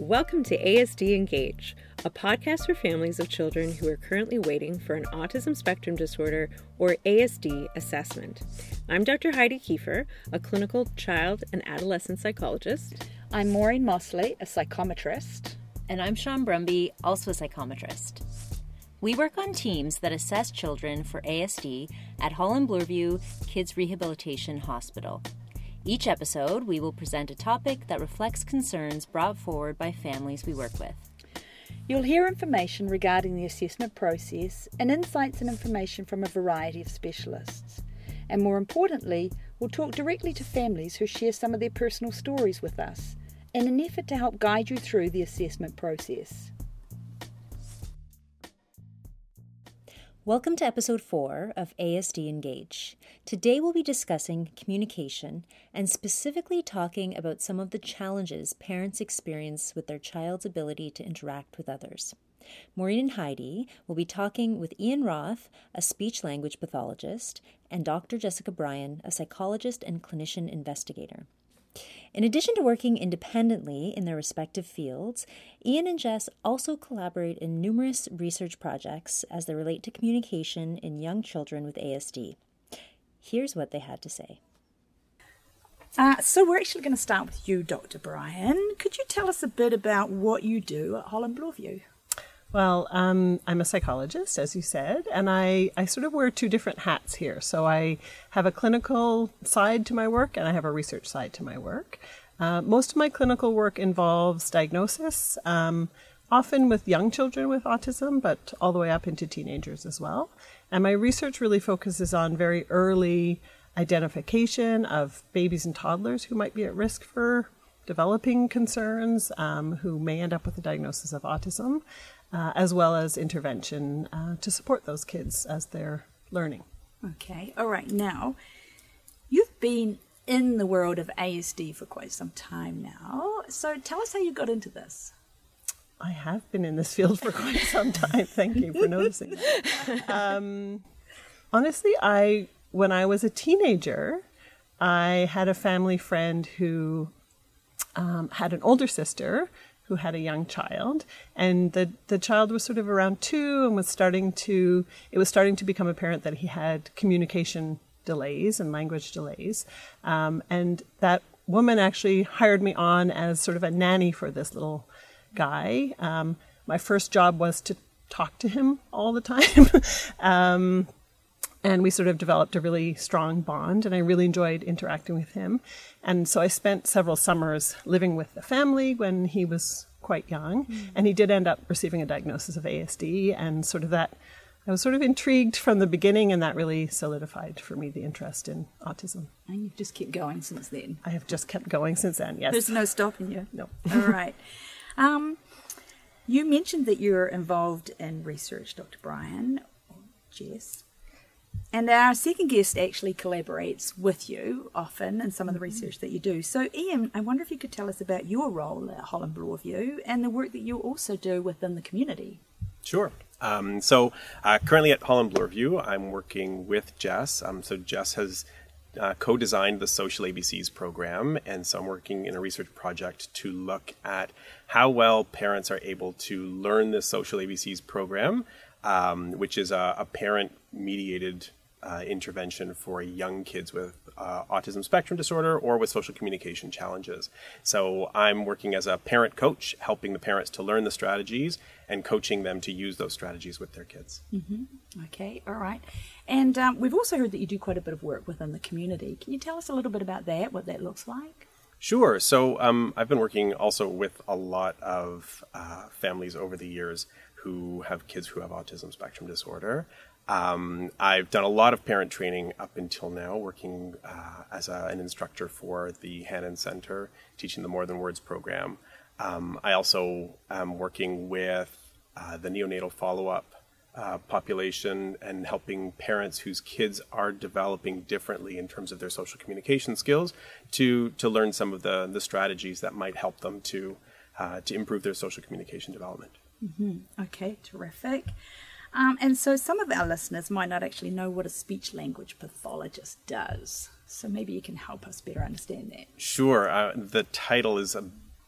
Welcome to ASD Engage, a podcast for families of children who are currently waiting for an autism spectrum disorder or ASD assessment. I'm Dr. Heidi Kiefer, a clinical child and adolescent psychologist. I'm Maureen Mosley, a psychometrist. And I'm Sean Brumby, also a psychometrist. We work on teams that assess children for ASD at Holland Bloorview Kids Rehabilitation Hospital. Each episode, we will present a topic that reflects concerns brought forward by families we work with. You'll hear information regarding the assessment process and insights and information from a variety of specialists. And more importantly, we'll talk directly to families who share some of their personal stories with us in an effort to help guide you through the assessment process. Welcome to episode 4 of ASD Engage. Today we'll be discussing communication and specifically talking about some of the challenges parents experience with their child's ability to interact with others. Maureen and Heidi will be talking with Ian Roth, a speech language pathologist, and Dr. Jessica Brian, a psychologist and clinician investigator. In addition to working independently in their respective fields, Ian and Jess also collaborate in numerous research projects as they relate to communication in young children with ASD. Here's what they had to say. Uh, so, we're actually going to start with you, Dr. Brian. Could you tell us a bit about what you do at Holland Bloorview? Well, um, I'm a psychologist, as you said, and I, I sort of wear two different hats here. So I have a clinical side to my work and I have a research side to my work. Uh, most of my clinical work involves diagnosis, um, often with young children with autism, but all the way up into teenagers as well. And my research really focuses on very early identification of babies and toddlers who might be at risk for developing concerns, um, who may end up with a diagnosis of autism uh, as well as intervention uh, to support those kids as they're learning. Okay, all right. Now, you've been in the world of ASD for quite some time now. So tell us how you got into this. I have been in this field for quite some time. Thank you for noticing. Um, honestly, I when I was a teenager, I had a family friend who um, had an older sister who had a young child, and the the child was sort of around two and was starting to it was starting to become apparent that he had communication delays and language delays, um, and that woman actually hired me on as sort of a nanny for this little guy. Um, my first job was to talk to him all the time. um, and we sort of developed a really strong bond and i really enjoyed interacting with him. And so i spent several summers living with the family when he was quite young mm. and he did end up receiving a diagnosis of asd and sort of that i was sort of intrigued from the beginning and that really solidified for me the interest in autism. And you've just kept going since then? I have just kept going since then yes. There's no stopping you? No. All right. Um, you mentioned that you're involved in research dr brian jess and our second guest actually collaborates with you often in some of the research that you do. So, Ian, I wonder if you could tell us about your role at Holland Bloorview and the work that you also do within the community. Sure. Um, so, uh, currently at Holland Bloorview, I'm working with Jess. Um, so, Jess has uh, co designed the Social ABCs program, and so I'm working in a research project to look at how well parents are able to learn the Social ABCs program, um, which is a, a parent mediated uh, intervention for young kids with uh, autism spectrum disorder or with social communication challenges. So I'm working as a parent coach, helping the parents to learn the strategies and coaching them to use those strategies with their kids. Mm-hmm. Okay, all right. And um, we've also heard that you do quite a bit of work within the community. Can you tell us a little bit about that, what that looks like? Sure. So um, I've been working also with a lot of uh, families over the years who have kids who have autism spectrum disorder. Um, I've done a lot of parent training up until now, working uh, as a, an instructor for the Hanen Center, teaching the More Than Words program. Um, I also am working with uh, the neonatal follow up uh, population and helping parents whose kids are developing differently in terms of their social communication skills to, to learn some of the, the strategies that might help them to, uh, to improve their social communication development. Mm-hmm. Okay, terrific. Um, and so some of our listeners might not actually know what a speech language pathologist does. So maybe you can help us better understand that. Sure. Uh, the title is a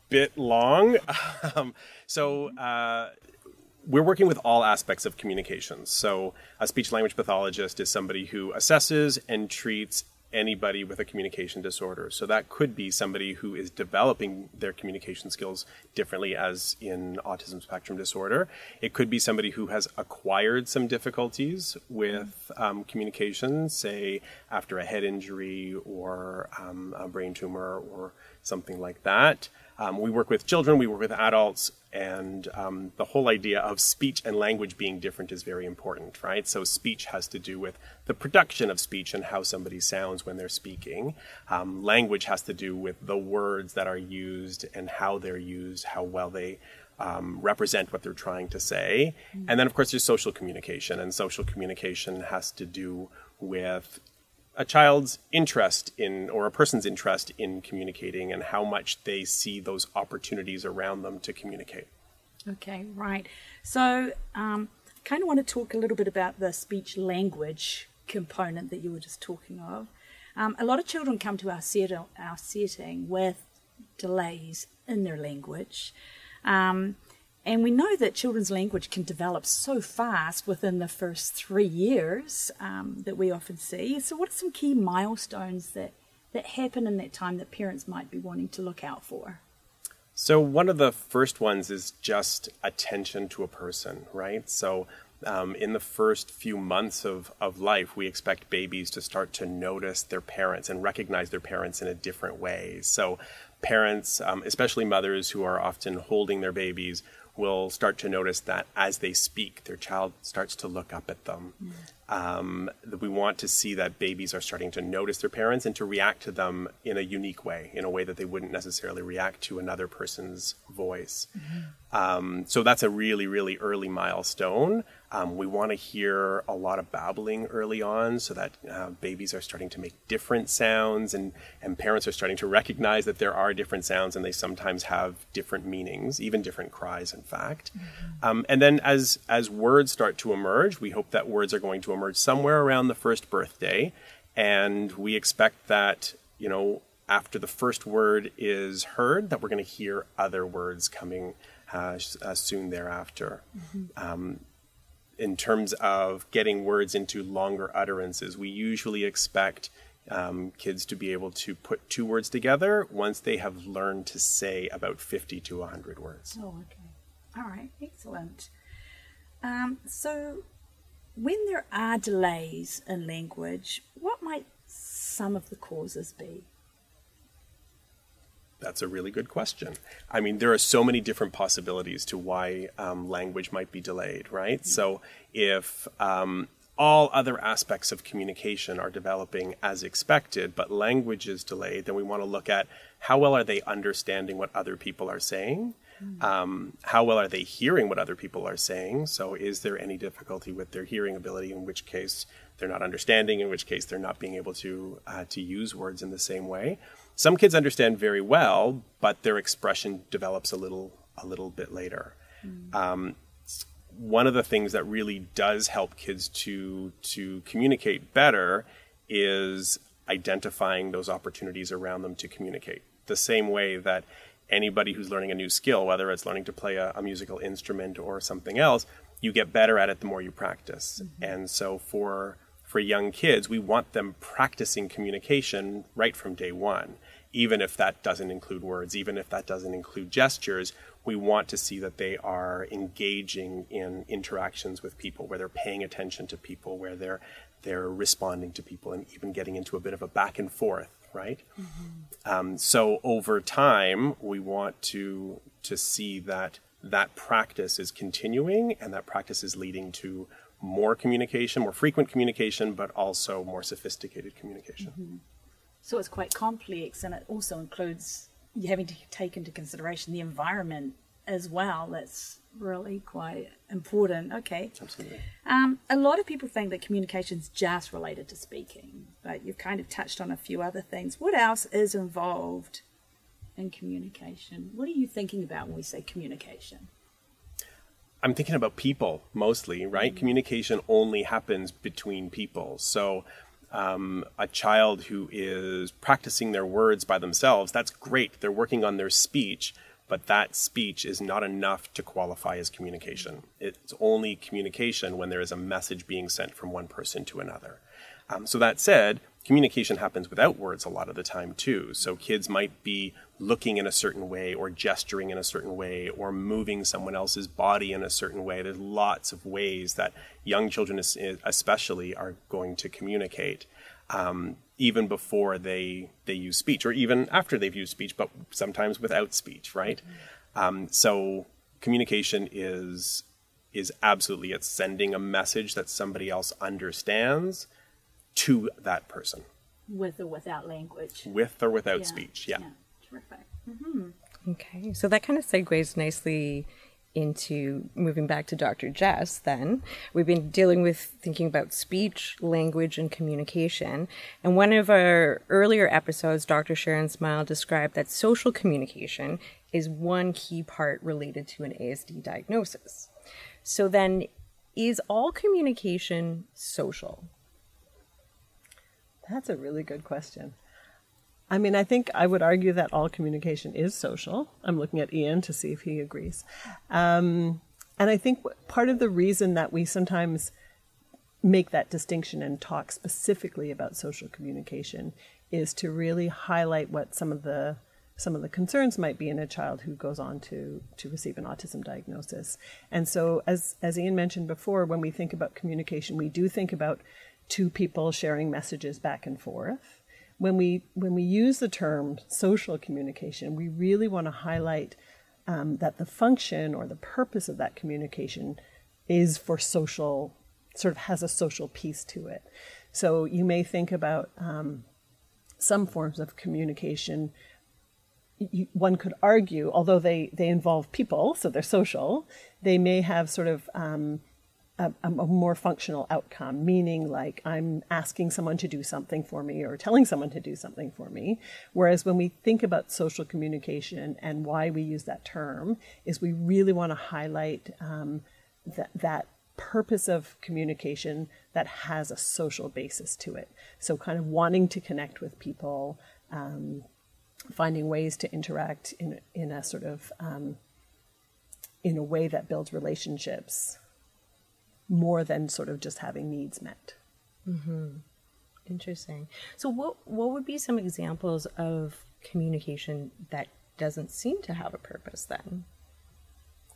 bit long. um, so, uh, we're working with all aspects of communications. So, a speech language pathologist is somebody who assesses and treats anybody with a communication disorder. So, that could be somebody who is developing their communication skills differently, as in autism spectrum disorder. It could be somebody who has acquired some difficulties with um, communication, say after a head injury or um, a brain tumor or something like that. Um, we work with children, we work with adults, and um, the whole idea of speech and language being different is very important, right? So, speech has to do with the production of speech and how somebody sounds when they're speaking. Um, language has to do with the words that are used and how they're used, how well they um, represent what they're trying to say. And then, of course, there's social communication, and social communication has to do with a child's interest in or a person's interest in communicating and how much they see those opportunities around them to communicate. Okay, right. So, um, I kind of want to talk a little bit about the speech language component that you were just talking of. Um, a lot of children come to our, set- our setting with delays in their language. Um, and we know that children's language can develop so fast within the first three years um, that we often see. So, what are some key milestones that, that happen in that time that parents might be wanting to look out for? So, one of the first ones is just attention to a person, right? So, um, in the first few months of, of life, we expect babies to start to notice their parents and recognize their parents in a different way. So, parents, um, especially mothers who are often holding their babies, will start to notice that as they speak, their child starts to look up at them. Mm. Um, we want to see that babies are starting to notice their parents and to react to them in a unique way, in a way that they wouldn't necessarily react to another person's voice. Mm-hmm. Um, so that's a really, really early milestone. Um, we want to hear a lot of babbling early on so that uh, babies are starting to make different sounds and, and parents are starting to recognize that there are different sounds and they sometimes have different meanings, even different cries, in fact. Mm-hmm. Um, and then as, as words start to emerge, we hope that words are going to emerge somewhere around the first birthday. And we expect that, you know, after the first word is heard, that we're going to hear other words coming uh, uh, soon thereafter. Mm-hmm. Um, in terms of getting words into longer utterances, we usually expect um, kids to be able to put two words together once they have learned to say about 50 to 100 words. Oh, okay. All right, excellent. Um, so, when there are delays in language, what might some of the causes be? That's a really good question. I mean, there are so many different possibilities to why um, language might be delayed, right? Mm-hmm. So if um, all other aspects of communication are developing as expected, but language is delayed, then we want to look at how well are they understanding what other people are saying? Um, how well are they hearing what other people are saying? So, is there any difficulty with their hearing ability? In which case, they're not understanding. In which case, they're not being able to uh, to use words in the same way. Some kids understand very well, but their expression develops a little a little bit later. Mm. Um, one of the things that really does help kids to to communicate better is identifying those opportunities around them to communicate. The same way that anybody who's learning a new skill, whether it's learning to play a, a musical instrument or something else, you get better at it the more you practice. Mm-hmm. And so for for young kids, we want them practicing communication right from day one. Even if that doesn't include words, even if that doesn't include gestures, we want to see that they are engaging in interactions with people, where they're paying attention to people, where they're they're responding to people, and even getting into a bit of a back and forth, right? Mm-hmm. Um, so over time, we want to to see that that practice is continuing, and that practice is leading to more communication, more frequent communication, but also more sophisticated communication. Mm-hmm. So it's quite complex, and it also includes you having to take into consideration the environment as well. That's really quite important. Okay. Absolutely. Um, a lot of people think that communication is just related to speaking, but you've kind of touched on a few other things. What else is involved in communication? What are you thinking about when we say communication? I'm thinking about people mostly, right? Mm-hmm. Communication only happens between people. So, um, a child who is practicing their words by themselves, that's great. They're working on their speech. But that speech is not enough to qualify as communication. It's only communication when there is a message being sent from one person to another. Um, so that said, communication happens without words a lot of the time too. So kids might be looking in a certain way or gesturing in a certain way or moving someone else's body in a certain way. There's lots of ways that young children, especially, are going to communicate. Um, even before they they use speech, or even after they've used speech, but sometimes without speech, right? Um, so communication is is absolutely it's sending a message that somebody else understands to that person with or without language with or without yeah. speech yeah, yeah. terrific mm-hmm. okay so that kind of segues nicely into moving back to Dr. Jess, then we've been dealing with thinking about speech, language, and communication. And one of our earlier episodes, Dr. Sharon Smile described that social communication is one key part related to an ASD diagnosis. So then, is all communication social? That's a really good question. I mean, I think I would argue that all communication is social. I'm looking at Ian to see if he agrees. Um, and I think part of the reason that we sometimes make that distinction and talk specifically about social communication is to really highlight what some of the some of the concerns might be in a child who goes on to to receive an autism diagnosis. And so as as Ian mentioned before, when we think about communication, we do think about two people sharing messages back and forth. When we when we use the term social communication, we really want to highlight um, that the function or the purpose of that communication is for social, sort of has a social piece to it. So you may think about um, some forms of communication. One could argue, although they, they involve people, so they're social, they may have sort of um, a, a, more functional outcome, meaning like I'm asking someone to do something for me or telling someone to do something for me. Whereas when we think about social communication and why we use that term, is we really want to highlight um, that, that purpose of communication that has a social basis to it. So, kind of wanting to connect with people, um, finding ways to interact in, in a sort of um, in a way that builds relationships more than sort of just having needs met. Mm-hmm. Interesting. So, what what would be some examples of communication that doesn't seem to have a purpose then?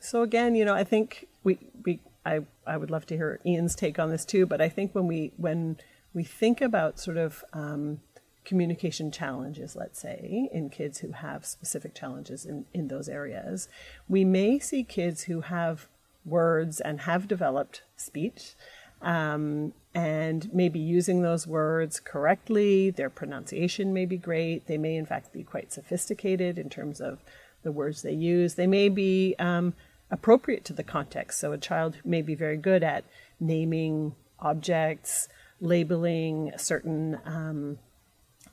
So again, you know, I think we we I I would love to hear Ian's take on this too. But I think when we when we think about sort of um, communication challenges, let's say, in kids who have specific challenges in, in those areas, we may see kids who have words and have developed speech um, and maybe using those words correctly. Their pronunciation may be great. They may, in fact, be quite sophisticated in terms of the words they use. They may be um, appropriate to the context. So, a child may be very good at naming objects, labeling certain um,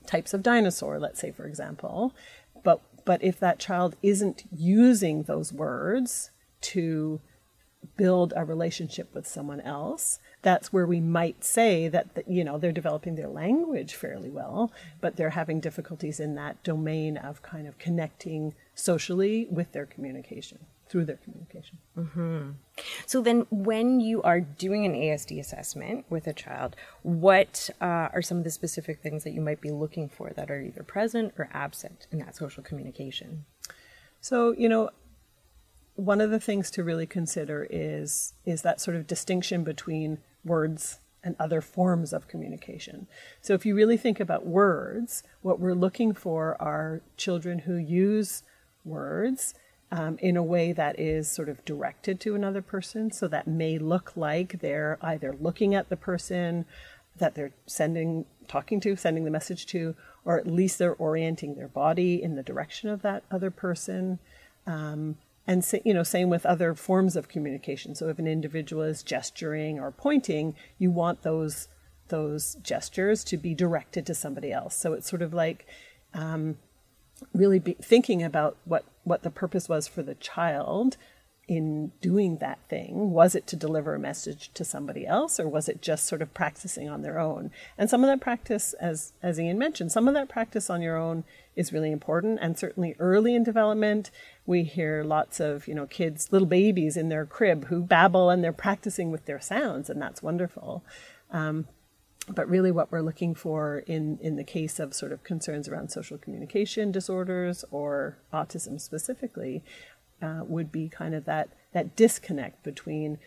types of dinosaur, let's say, for example. But, but if that child isn't using those words to build a relationship with someone else that's where we might say that, that, you know they're developing their language fairly well but they're having difficulties in that domain of kind of connecting socially with their communication through their communication mm-hmm. so then when you are doing an asd assessment with a child what uh, are some of the specific things that you might be looking for that are either present or absent in that social communication so you know one of the things to really consider is is that sort of distinction between words and other forms of communication. So if you really think about words, what we're looking for are children who use words um, in a way that is sort of directed to another person. So that may look like they're either looking at the person that they're sending, talking to, sending the message to, or at least they're orienting their body in the direction of that other person. Um, and you know, same with other forms of communication. So if an individual is gesturing or pointing, you want those those gestures to be directed to somebody else. So it's sort of like um, really thinking about what what the purpose was for the child in doing that thing? Was it to deliver a message to somebody else, or was it just sort of practicing on their own? And some of that practice, as as Ian mentioned, some of that practice on your own is really important. And certainly early in development, we hear lots of you know kids, little babies in their crib who babble and they're practicing with their sounds, and that's wonderful. Um, but really, what we're looking for in in the case of sort of concerns around social communication disorders or autism specifically uh, would be kind of that that disconnect between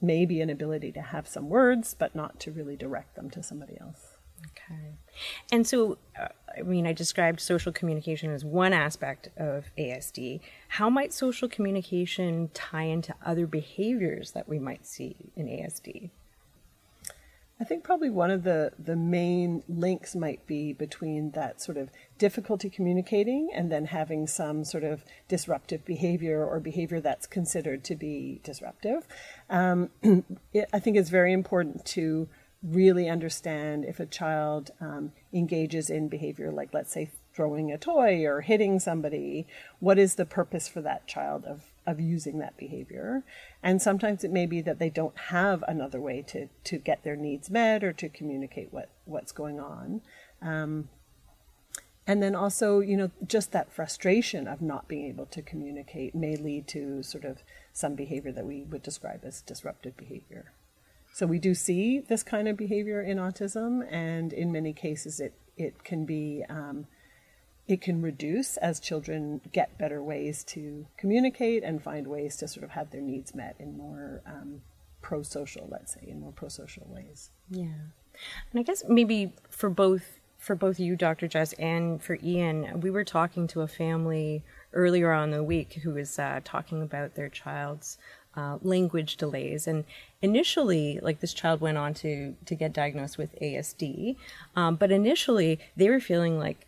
maybe an ability to have some words, but not to really direct them to somebody else. Okay. And so, uh, I mean, I described social communication as one aspect of ASD. How might social communication tie into other behaviors that we might see in ASD? I think probably one of the, the main links might be between that sort of difficulty communicating and then having some sort of disruptive behavior or behavior that's considered to be disruptive. Um, it, I think it's very important to really understand if a child um, engages in behavior like, let's say, throwing a toy or hitting somebody, what is the purpose for that child of of using that behavior. And sometimes it may be that they don't have another way to, to get their needs met or to communicate what, what's going on. Um, and then also, you know, just that frustration of not being able to communicate may lead to sort of some behavior that we would describe as disruptive behavior. So we do see this kind of behavior in autism, and in many cases, it it can be um, it can reduce as children get better ways to communicate and find ways to sort of have their needs met in more um, pro-social, let's say, in more pro-social ways. Yeah, and I guess maybe for both for both you, Dr. Jess, and for Ian, we were talking to a family earlier on the week who was uh, talking about their child's uh, language delays. And initially, like this child went on to to get diagnosed with ASD, um, but initially they were feeling like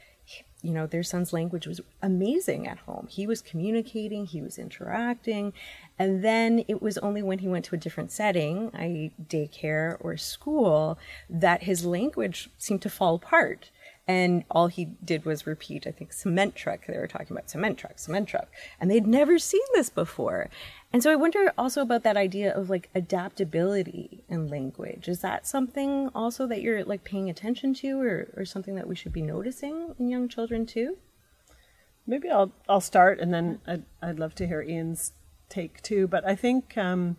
you know, their son's language was amazing at home. He was communicating, he was interacting. And then it was only when he went to a different setting, i.e., daycare or school, that his language seemed to fall apart. And all he did was repeat, I think, cement truck. They were talking about cement truck, cement truck. And they'd never seen this before. And so I wonder also about that idea of like adaptability in language. Is that something also that you're like paying attention to or, or something that we should be noticing in young children too? Maybe I'll I'll start and then I'd, I'd love to hear Ian's take too. But I think um,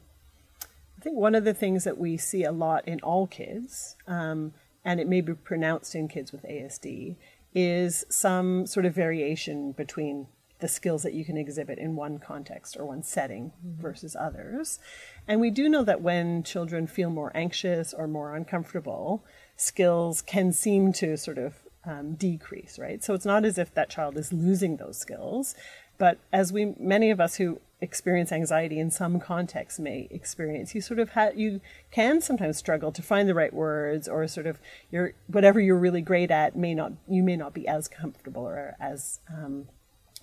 I think one of the things that we see a lot in all kids um, and it may be pronounced in kids with ASD, is some sort of variation between the skills that you can exhibit in one context or one setting mm-hmm. versus others. And we do know that when children feel more anxious or more uncomfortable, skills can seem to sort of um, decrease, right? So it's not as if that child is losing those skills, but as we, many of us who experience anxiety in some contexts may experience, you sort of have, you can sometimes struggle to find the right words or sort of your, whatever you're really great at may not, you may not be as comfortable or as um,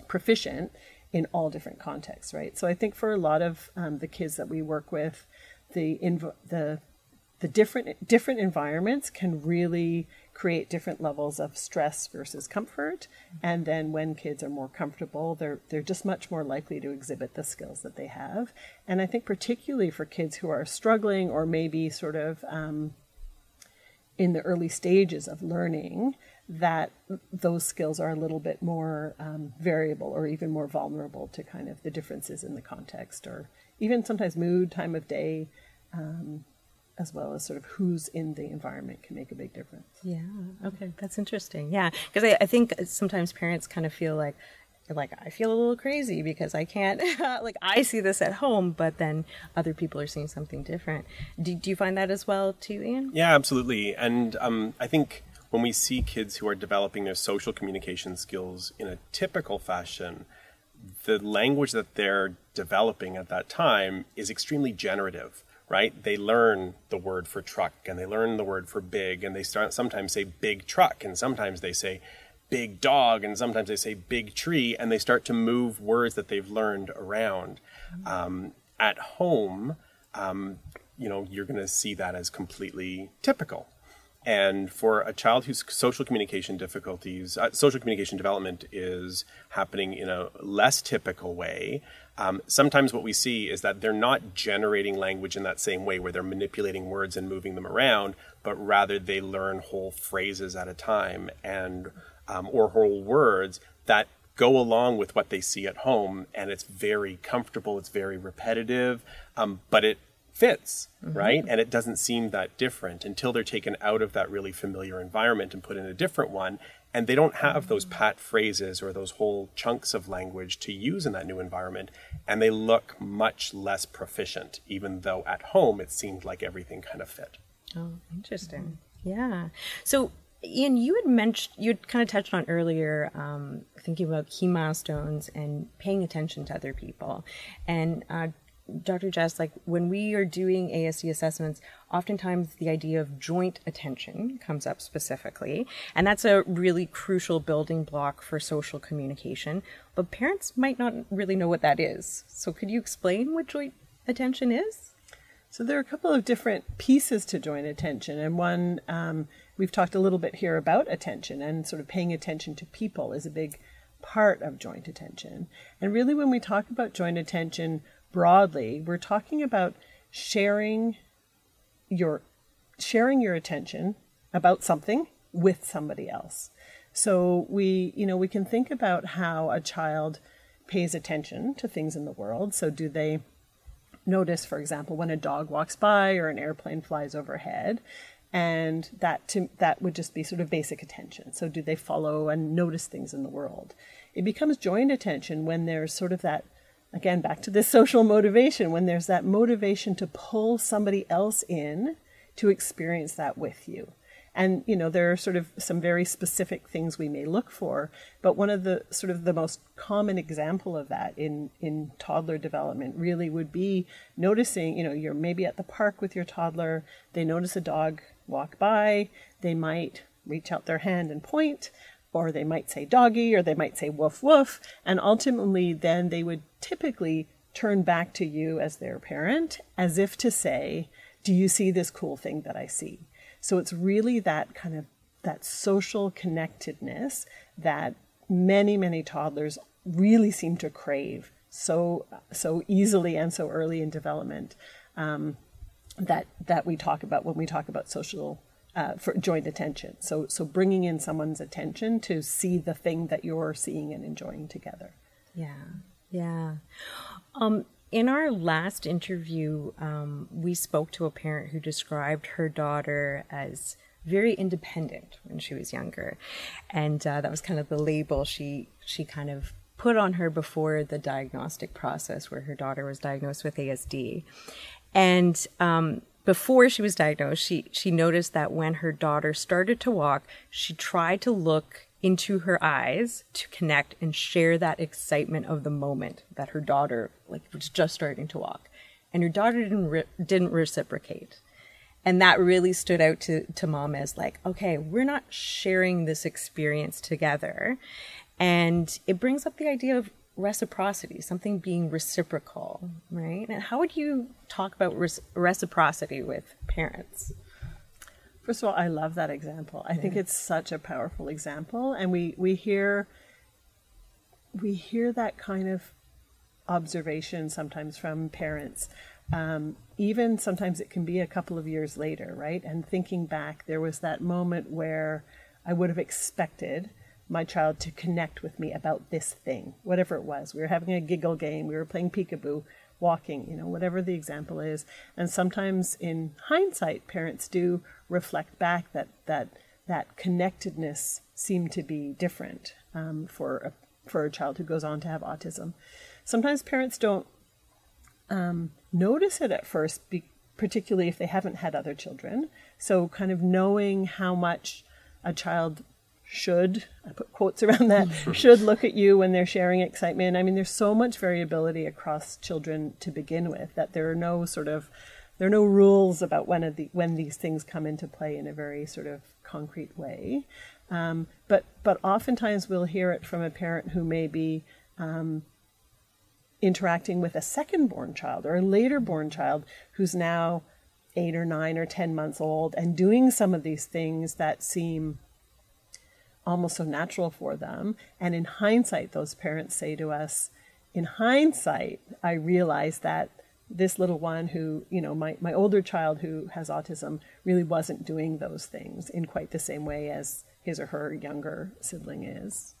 proficient in all different contexts, right? So I think for a lot of um, the kids that we work with, the, inv- the, the different, different environments can really create different levels of stress versus comfort. And then when kids are more comfortable, they're they're just much more likely to exhibit the skills that they have. And I think particularly for kids who are struggling or maybe sort of um, in the early stages of learning, that those skills are a little bit more um, variable or even more vulnerable to kind of the differences in the context or even sometimes mood, time of day. Um, as well as sort of who's in the environment can make a big difference. Yeah. Okay. That's interesting. Yeah. Because I, I think sometimes parents kind of feel like, like I feel a little crazy because I can't like I see this at home, but then other people are seeing something different. Do, do you find that as well too, Ian? Yeah, absolutely. And um, I think when we see kids who are developing their social communication skills in a typical fashion, the language that they're developing at that time is extremely generative right? They learn the word for truck and they learn the word for big and they start sometimes say big truck and sometimes they say big dog and sometimes they say big tree and they start to move words that they've learned around. Um, at home, um, you know, you're going to see that as completely typical. And for a child whose social communication difficulties, uh, social communication development is happening in a less typical way, um, sometimes what we see is that they're not generating language in that same way where they're manipulating words and moving them around, but rather they learn whole phrases at a time and um, or whole words that go along with what they see at home, and it's very comfortable. It's very repetitive, um, but it fits, mm-hmm. right? And it doesn't seem that different until they're taken out of that really familiar environment and put in a different one. And they don't have those pat phrases or those whole chunks of language to use in that new environment. And they look much less proficient, even though at home it seemed like everything kind of fit. Oh, interesting. Yeah. So, Ian, you had mentioned, you had kind of touched on earlier, um, thinking about key milestones and paying attention to other people. And uh, Dr. Jess, like when we are doing ASD assessments, oftentimes the idea of joint attention comes up specifically. And that's a really crucial building block for social communication. But parents might not really know what that is. So could you explain what joint attention is? So there are a couple of different pieces to joint attention. And one, um, we've talked a little bit here about attention and sort of paying attention to people is a big part of joint attention. And really, when we talk about joint attention, broadly, we're talking about sharing your sharing your attention about something with somebody else. So we, you know, we can think about how a child pays attention to things in the world. So do they notice, for example, when a dog walks by or an airplane flies overhead? And that to, that would just be sort of basic attention. So do they follow and notice things in the world? It becomes joint attention when there's sort of that again back to this social motivation. When there's that motivation to pull somebody else in to experience that with you. And you know there are sort of some very specific things we may look for but one of the sort of the most common example of that in in toddler development really would be noticing you know you're maybe at the park with your toddler they notice a dog walk by they might reach out their hand and point or they might say doggy, or they might say woof woof, and ultimately then they would typically turn back to you as their parent as if to say, Do you see this cool thing that I see? So it's really that kind of that social connectedness that many, many toddlers really seem to crave so so easily and so early in development um, that that we talk about when we talk about social uh, for joint attention. So, so bringing in someone's attention to see the thing that you're seeing and enjoying together. Yeah, yeah. Um, in our last interview, um, we spoke to a parent who described her daughter as very independent when she was younger, and uh, that was kind of the label she she kind of put on her before the diagnostic process, where her daughter was diagnosed with ASD, and um, before she was diagnosed, she, she noticed that when her daughter started to walk, she tried to look into her eyes to connect and share that excitement of the moment that her daughter like was just starting to walk. And her daughter didn't re- didn't reciprocate. And that really stood out to, to mom as like, okay, we're not sharing this experience together. And it brings up the idea of reciprocity, something being reciprocal, right? And how would you talk about res- reciprocity with parents? First of all, I love that example. I yeah. think it's such a powerful example, and we we hear we hear that kind of observation sometimes from parents. Um, even sometimes it can be a couple of years later, right? And thinking back, there was that moment where I would have expected my child to connect with me about this thing, whatever it was. We were having a giggle game, we were playing peekaboo, walking, you know, whatever the example is. And sometimes in hindsight, parents do reflect back that that that connectedness seemed to be different um, for a, for a child who goes on to have autism. Sometimes parents don't um, notice it at first, be, particularly if they haven't had other children. So, kind of knowing how much a child should, I put quotes around that, should look at you when they're sharing excitement. I mean, there's so much variability across children to begin with that there are no sort of there are no rules about when the, when these things come into play in a very sort of concrete way. Um, but but oftentimes we'll hear it from a parent who may be um, interacting with a second born child or a later born child who's now eight or nine or 10 months old and doing some of these things that seem almost so natural for them. And in hindsight, those parents say to us, in hindsight, I realized that this little one who, you know, my, my older child who has autism really wasn't doing those things in quite the same way as his or her younger sibling is.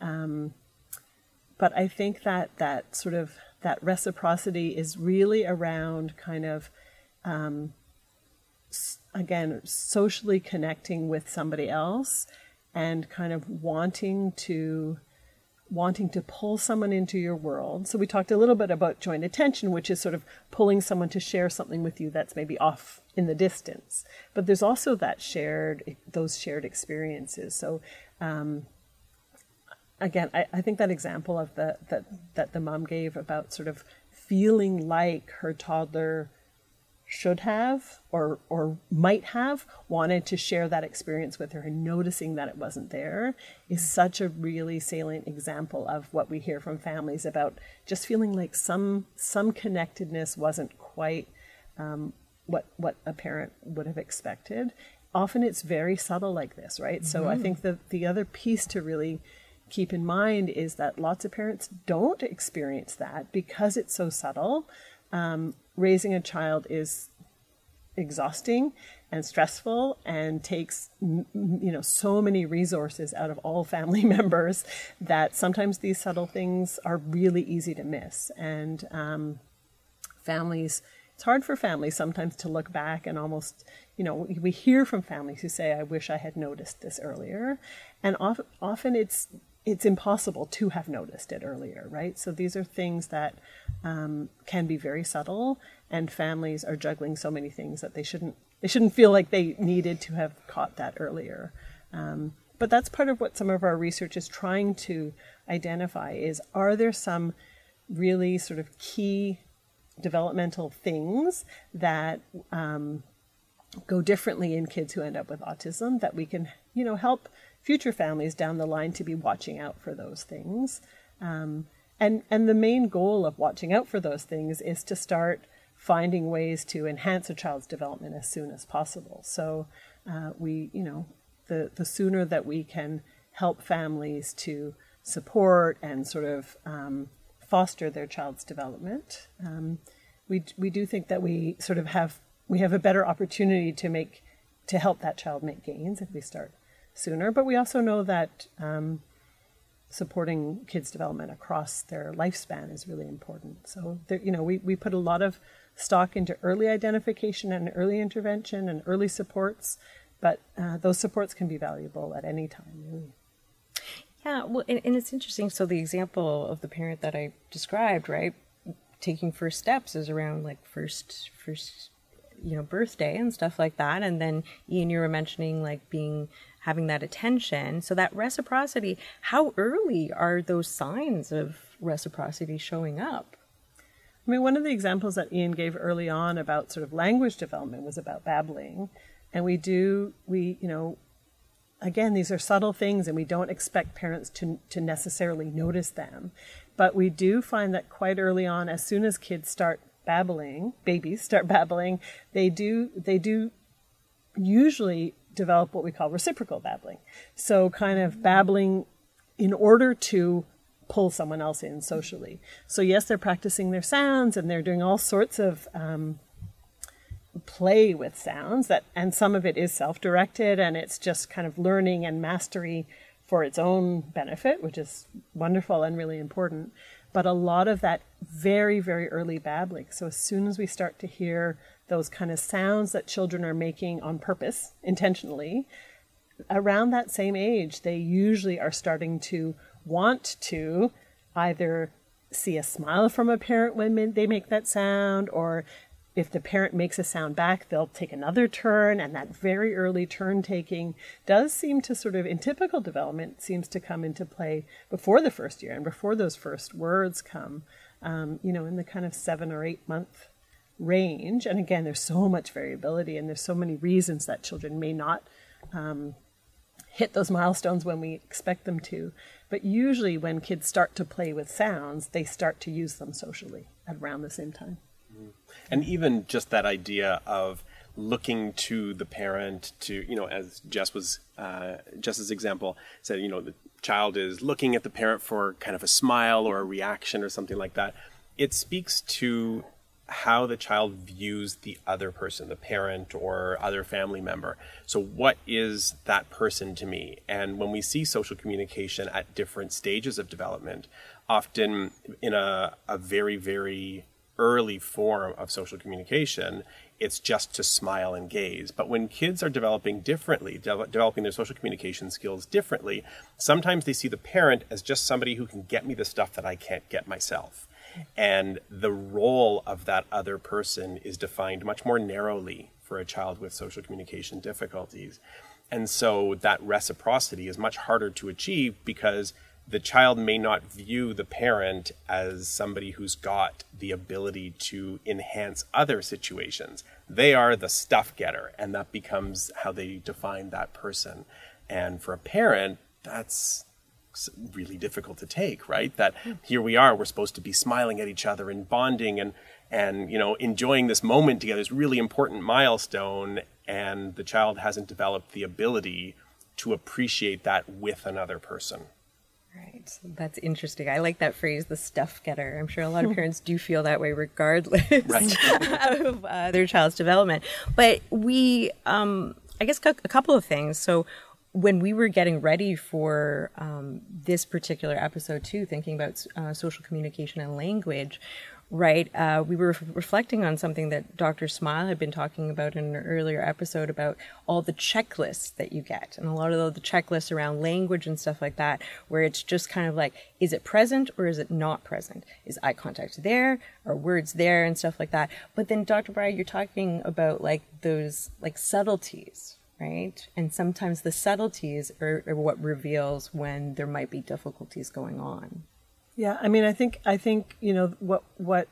Um, but I think that that sort of that reciprocity is really around kind of um, again socially connecting with somebody else and kind of wanting to wanting to pull someone into your world. So we talked a little bit about joint attention, which is sort of pulling someone to share something with you that's maybe off in the distance. But there's also that shared those shared experiences. So um, again, I, I think that example of the that that the mom gave about sort of feeling like her toddler should have or or might have wanted to share that experience with her and noticing that it wasn't there is such a really salient example of what we hear from families about just feeling like some some connectedness wasn't quite um, what what a parent would have expected often it's very subtle like this right mm-hmm. so i mm-hmm. think the the other piece to really keep in mind is that lots of parents don't experience that because it's so subtle um, raising a child is exhausting and stressful and takes you know so many resources out of all family members that sometimes these subtle things are really easy to miss. And um, families it's hard for families sometimes to look back and almost you know we hear from families who say i wish i had noticed this earlier. And often, often it's it's impossible to have noticed it earlier, right? So these are things that um, can be very subtle, and families are juggling so many things that they shouldn't they shouldn't feel like they needed to have caught that earlier. Um, but that's part of what some of our research is trying to identify: is are there some really sort of key developmental things that um, go differently in kids who end up with autism that we can, you know, help future families down the line to be watching out for those things. Um, and and the main goal of watching out for those things is to start finding ways to enhance a child's development as soon as possible. So uh, we, you know, the the sooner that we can help families to support and sort of um, foster their child's development, um, we we do think that we sort of have we have a better opportunity to make to help that child make gains if we start sooner. But we also know that um, supporting kids' development across their lifespan is really important. So, there, you know, we, we put a lot of stock into early identification and early intervention and early supports, but uh, those supports can be valuable at any time, really. Yeah, well, and, and it's interesting. So, the example of the parent that I described, right, taking first steps is around like first, first, you know, birthday and stuff like that. And then, Ian, you were mentioning like being having that attention. So that reciprocity, how early are those signs of reciprocity showing up? I mean, one of the examples that Ian gave early on about sort of language development was about babbling. And we do, we, you know, again, these are subtle things and we don't expect parents to, to necessarily notice them. But we do find that quite early on, as soon as kids start babbling, babies start babbling, they do, they do usually develop what we call reciprocal babbling. So, kind of babbling in order to pull someone else in socially. So, yes, they're practicing their sounds and they're doing all sorts of um, play with sounds that, and some of it is self-directed and it's just kind of learning and mastery for its own benefit, which is wonderful and really important. But a lot of that very, very early babbling. So as soon as we start to hear those kind of sounds that children are making on purpose, intentionally, around that same age, they usually are starting to want to either see a smile from a parent when they make that sound, or if the parent makes a sound back, they'll take another turn. And that very early turn taking does seem to sort of, in typical development, seems to come into play before the first year and before those first words come, um, you know, in the kind of seven or eight month range. And again, there's so much variability and there's so many reasons that children may not um, hit those milestones when we expect them to. But usually, when kids start to play with sounds, they start to use them socially at around the same time. And even just that idea of looking to the parent to, you know, as Jess was, uh, Jess's example said, you know, the child is looking at the parent for kind of a smile or a reaction or something like that. It speaks to how the child views the other person, the parent or other family member. So, what is that person to me? And when we see social communication at different stages of development, often in a, a very, very early form of social communication, it's just to smile and gaze. But when kids are developing differently, de- developing their social communication skills differently, sometimes they see the parent as just somebody who can get me the stuff that I can't get myself. And the role of that other person is defined much more narrowly for a child with social communication difficulties. And so that reciprocity is much harder to achieve because the child may not view the parent as somebody who's got the ability to enhance other situations. They are the stuff getter, and that becomes how they define that person. And for a parent, that's really difficult to take, right? That here we are, we're supposed to be smiling at each other and bonding and and you know enjoying this moment together, this really important milestone, and the child hasn't developed the ability to appreciate that with another person. Right. That's interesting. I like that phrase, the stuff getter. I'm sure a lot of parents do feel that way regardless right. of uh, their child's development. But we, um, I guess, a couple of things. So, when we were getting ready for um, this particular episode, too, thinking about uh, social communication and language, right? Uh, we were reflecting on something that Dr. Smile had been talking about in an earlier episode about all the checklists that you get, and a lot of the checklists around language and stuff like that, where it's just kind of like, is it present or is it not present? Is eye contact there? Are words there and stuff like that? But then, Dr. Brian, you're talking about like those like subtleties, right? And sometimes the subtleties are, are what reveals when there might be difficulties going on. Yeah, I mean, I think I think you know what what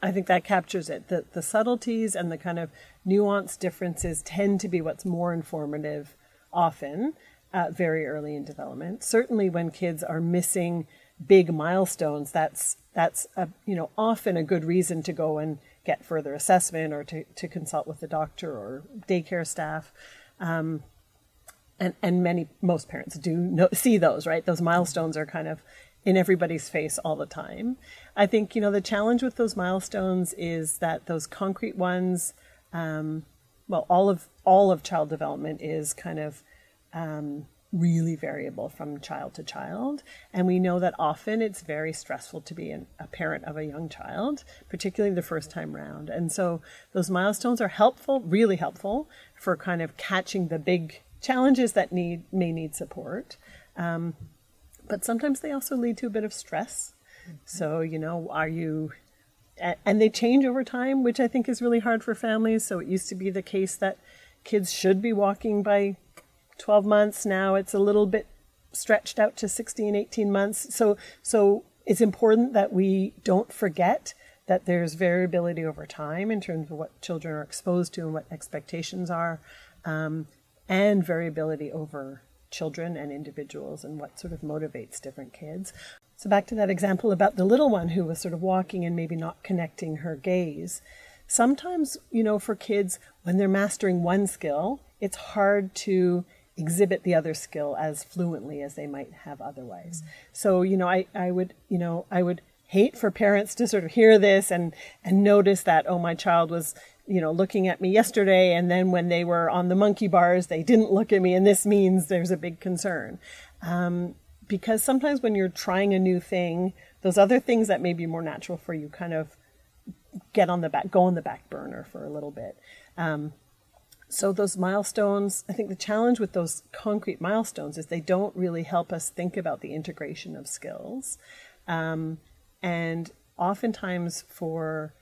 I think that captures it. The the subtleties and the kind of nuanced differences tend to be what's more informative, often, uh, very early in development. Certainly, when kids are missing big milestones, that's that's a, you know often a good reason to go and get further assessment or to, to consult with the doctor or daycare staff. Um, and, and many most parents do know, see those right those milestones are kind of in everybody's face all the time. I think, you know, the challenge with those milestones is that those concrete ones, um, well, all of all of child development is kind of um, really variable from child to child, and we know that often it's very stressful to be an, a parent of a young child, particularly the first time round. And so those milestones are helpful, really helpful for kind of catching the big challenges that need may need support. Um, but sometimes they also lead to a bit of stress. Mm-hmm. So, you know, are you, and they change over time, which I think is really hard for families. So it used to be the case that kids should be walking by 12 months. Now it's a little bit stretched out to 16, 18 months. So, so it's important that we don't forget that there's variability over time in terms of what children are exposed to and what expectations are, um, and variability over children and individuals and what sort of motivates different kids. So, back to that example about the little one who was sort of walking and maybe not connecting her gaze. Sometimes, you know, for kids, when they're mastering one skill, it's hard to exhibit the other skill as fluently as they might have otherwise. So, you know, I, I would, you know, I would hate for parents to sort of hear this and, and notice that, oh, my child was, you know, looking at me yesterday, and then when they were on the monkey bars, they didn't look at me, and this means there's a big concern. Um, because sometimes when you're trying a new thing, those other things that may be more natural for you kind of get on the back, go on the back burner for a little bit. Um, so those milestones, I think the challenge with those concrete milestones is they don't really help us think about the integration of skills. Um, and oftentimes for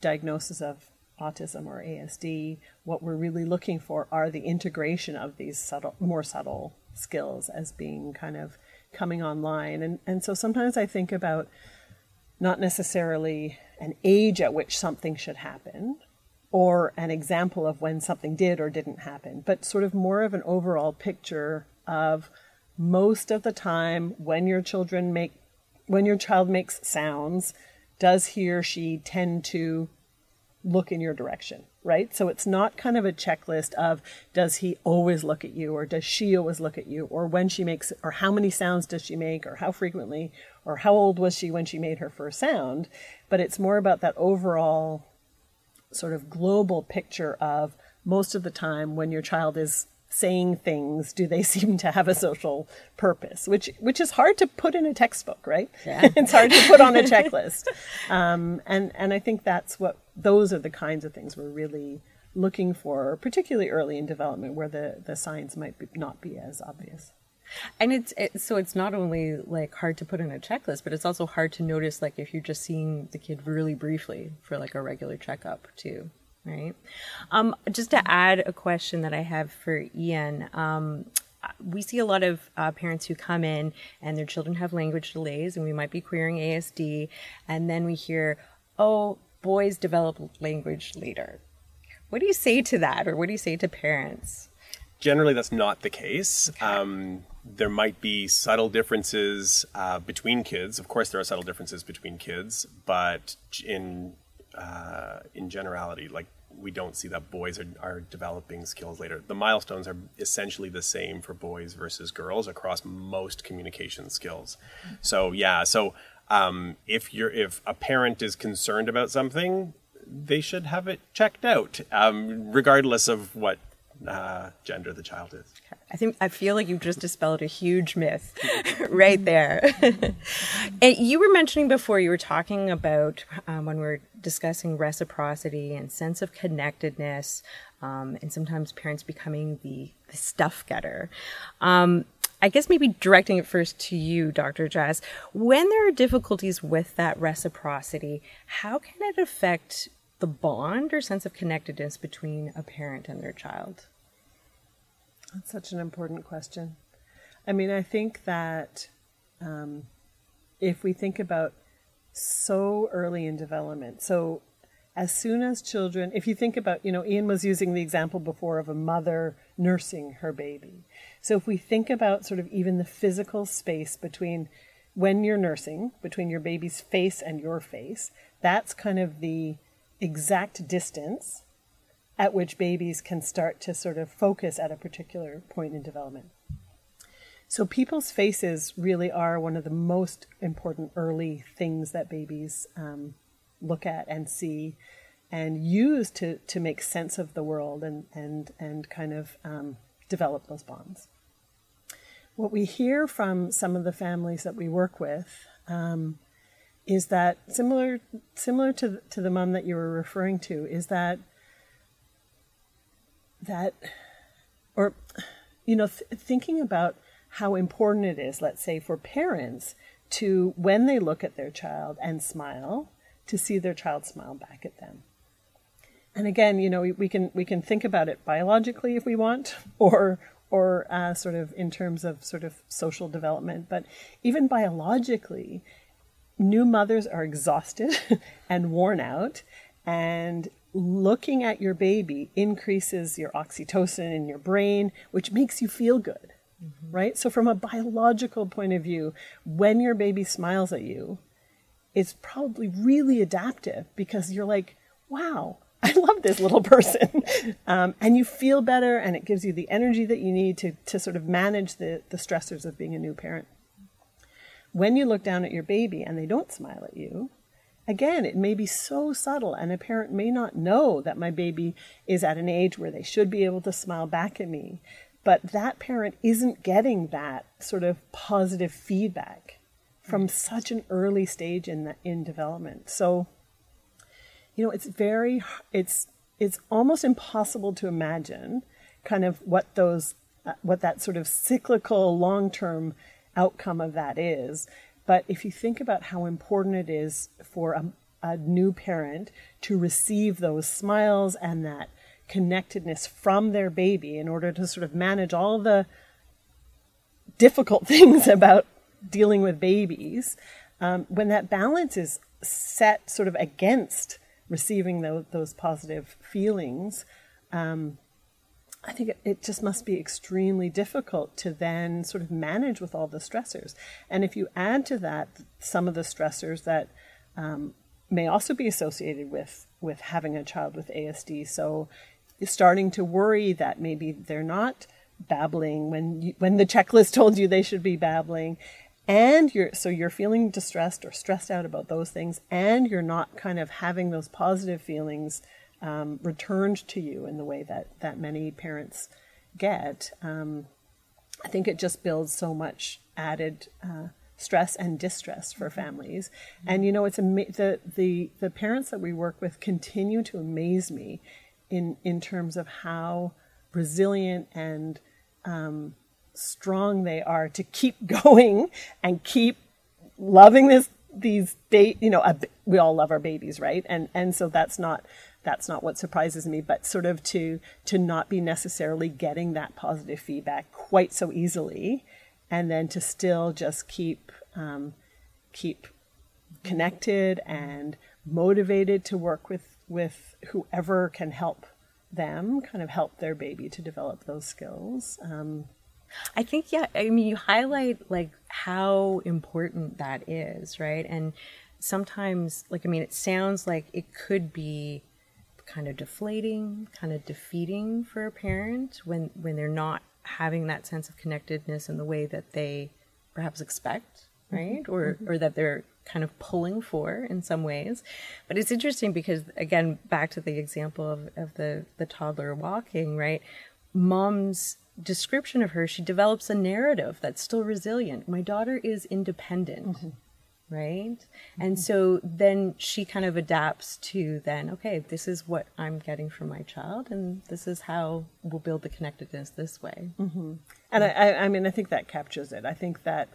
diagnosis of autism or ASD, what we're really looking for are the integration of these subtle, more subtle skills as being kind of coming online. And, and so sometimes I think about not necessarily an age at which something should happen or an example of when something did or didn't happen, but sort of more of an overall picture of most of the time when your children make when your child makes sounds, does he or she tend to look in your direction, right? So it's not kind of a checklist of does he always look at you or does she always look at you or when she makes or how many sounds does she make or how frequently or how old was she when she made her first sound, but it's more about that overall sort of global picture of most of the time when your child is saying things do they seem to have a social purpose? Which which is hard to put in a textbook right? Yeah. it's hard to put on a checklist. Um, and and i think that's what those are the kinds of things we're really looking for particularly early in development where the the signs might be, not be as obvious and it's it, so it's not only like hard to put in a checklist but it's also hard to notice like if you're just seeing the kid really briefly for like a regular checkup too right? Um, just to add a question that I have for Ian, um, we see a lot of uh, parents who come in and their children have language delays, and we might be querying ASD, and then we hear, oh, boys develop language later. What do you say to that, or what do you say to parents? Generally, that's not the case. Okay. Um, there might be subtle differences uh, between kids. Of course, there are subtle differences between kids, but in uh, in generality, like we don't see that boys are, are developing skills later. The milestones are essentially the same for boys versus girls across most communication skills. So yeah, so um, if you're if a parent is concerned about something, they should have it checked out, um, regardless of what uh, gender the child is. I think I feel like you've just dispelled a huge myth right there. and you were mentioning before you were talking about um, when we are discussing reciprocity and sense of connectedness, um, and sometimes parents becoming the, the stuff getter. Um, I guess maybe directing it first to you, Dr. Jess. When there are difficulties with that reciprocity, how can it affect the bond or sense of connectedness between a parent and their child? That's such an important question. I mean, I think that um, if we think about so early in development, so as soon as children, if you think about, you know, Ian was using the example before of a mother nursing her baby. So if we think about sort of even the physical space between when you're nursing, between your baby's face and your face, that's kind of the exact distance at which babies can start to sort of focus at a particular point in development. So, people's faces really are one of the most important early things that babies um, look at and see and use to, to make sense of the world and, and, and kind of um, develop those bonds. What we hear from some of the families that we work with um, is that similar similar to to the mom that you were referring to is that that, or, you know, th- thinking about how important it is, let's say, for parents to, when they look at their child and smile, to see their child smile back at them. And again, you know, we, we can we can think about it biologically if we want, or or uh, sort of in terms of sort of social development. But even biologically, new mothers are exhausted and worn out, and looking at your baby increases your oxytocin in your brain, which makes you feel good. Mm-hmm. Right? So, from a biological point of view, when your baby smiles at you, it's probably really adaptive because you're like, wow, I love this little person. um, and you feel better, and it gives you the energy that you need to, to sort of manage the, the stressors of being a new parent. When you look down at your baby and they don't smile at you, Again, it may be so subtle, and a parent may not know that my baby is at an age where they should be able to smile back at me. But that parent isn't getting that sort of positive feedback from such an early stage in the, in development. So, you know, it's very it's it's almost impossible to imagine kind of what those uh, what that sort of cyclical long-term outcome of that is. But if you think about how important it is for a, a new parent to receive those smiles and that connectedness from their baby in order to sort of manage all the difficult things about dealing with babies, um, when that balance is set sort of against receiving those, those positive feelings, um, I think it, just must be extremely difficult to then sort of manage with all the stressors. And if you add to that some of the stressors that um, may also be associated with with having a child with ASD. So starting to worry that maybe they're not babbling when you, when the checklist told you they should be babbling and you're so you're feeling distressed or stressed out about those things and you're not kind of having those positive feelings um, returned to you in the way that that many parents get um, i think it just builds so much added uh, stress and distress for families. And you know it's ama- the the the parents that we work with continue to amaze me in in terms of how resilient and um, strong they are to keep going and keep loving this these ba- you know a, we all love our babies right? And and so that's not that's not what surprises me but sort of to to not be necessarily getting that positive feedback quite so easily and then to still just keep um, keep connected and motivated to work with with whoever can help them kind of help their baby to develop those skills um, I think yeah, I mean you highlight like how important that is, right? And sometimes like I mean it sounds like it could be kind of deflating, kind of defeating for a parent when when they're not having that sense of connectedness in the way that they perhaps expect, right? Mm-hmm. Or or that they're kind of pulling for in some ways. But it's interesting because again, back to the example of, of the, the toddler walking, right? Mom's description of her, she develops a narrative that's still resilient. My daughter is independent. Mm-hmm. Right. Mm-hmm. And so then she kind of adapts to then, okay, this is what I'm getting from my child, and this is how we'll build the connectedness this way. Mm-hmm. And I, I mean, I think that captures it. I think that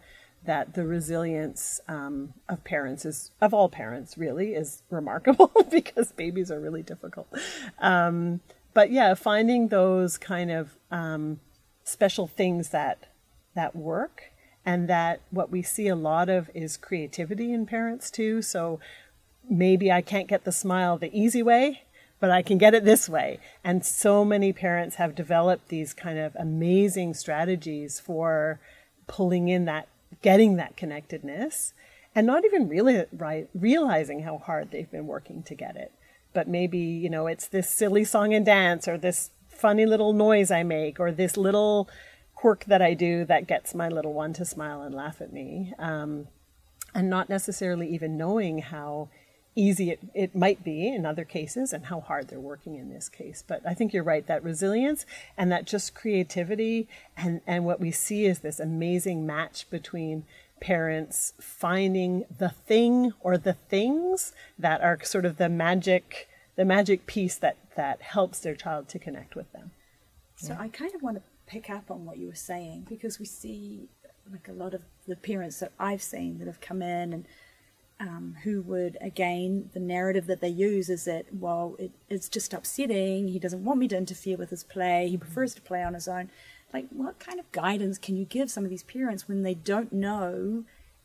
that the resilience um, of parents is of all parents really is remarkable because babies are really difficult. Um, but yeah, finding those kind of um, special things that that work and that what we see a lot of is creativity in parents too. So maybe i can't get the smile the easy way but i can get it this way. And so many parents have developed these kind of amazing strategies for pulling in that getting that connectedness and not even really right, realizing how hard they've been working to get it. But maybe you know it's this silly song and dance or this funny little noise I make or this little quirk that I do that gets my little one to smile and laugh at me. Um, and not necessarily even knowing how easy it, it might be in other cases and how hard they're working in this case. But I think you're right, that resilience and that just creativity and, and what we see is this amazing match between parents finding the thing or the things that are sort of the magic the magic piece that that helps their child to connect with them. So yeah. I kind of want to pick up on what you were saying because we see like a lot of the parents that I've seen that have come in and um, who would again the narrative that they use is that well it, it's just upsetting. He doesn't want me to interfere with his play. He prefers to play on his own. Like what kind of guidance can you give some of these parents when they don't know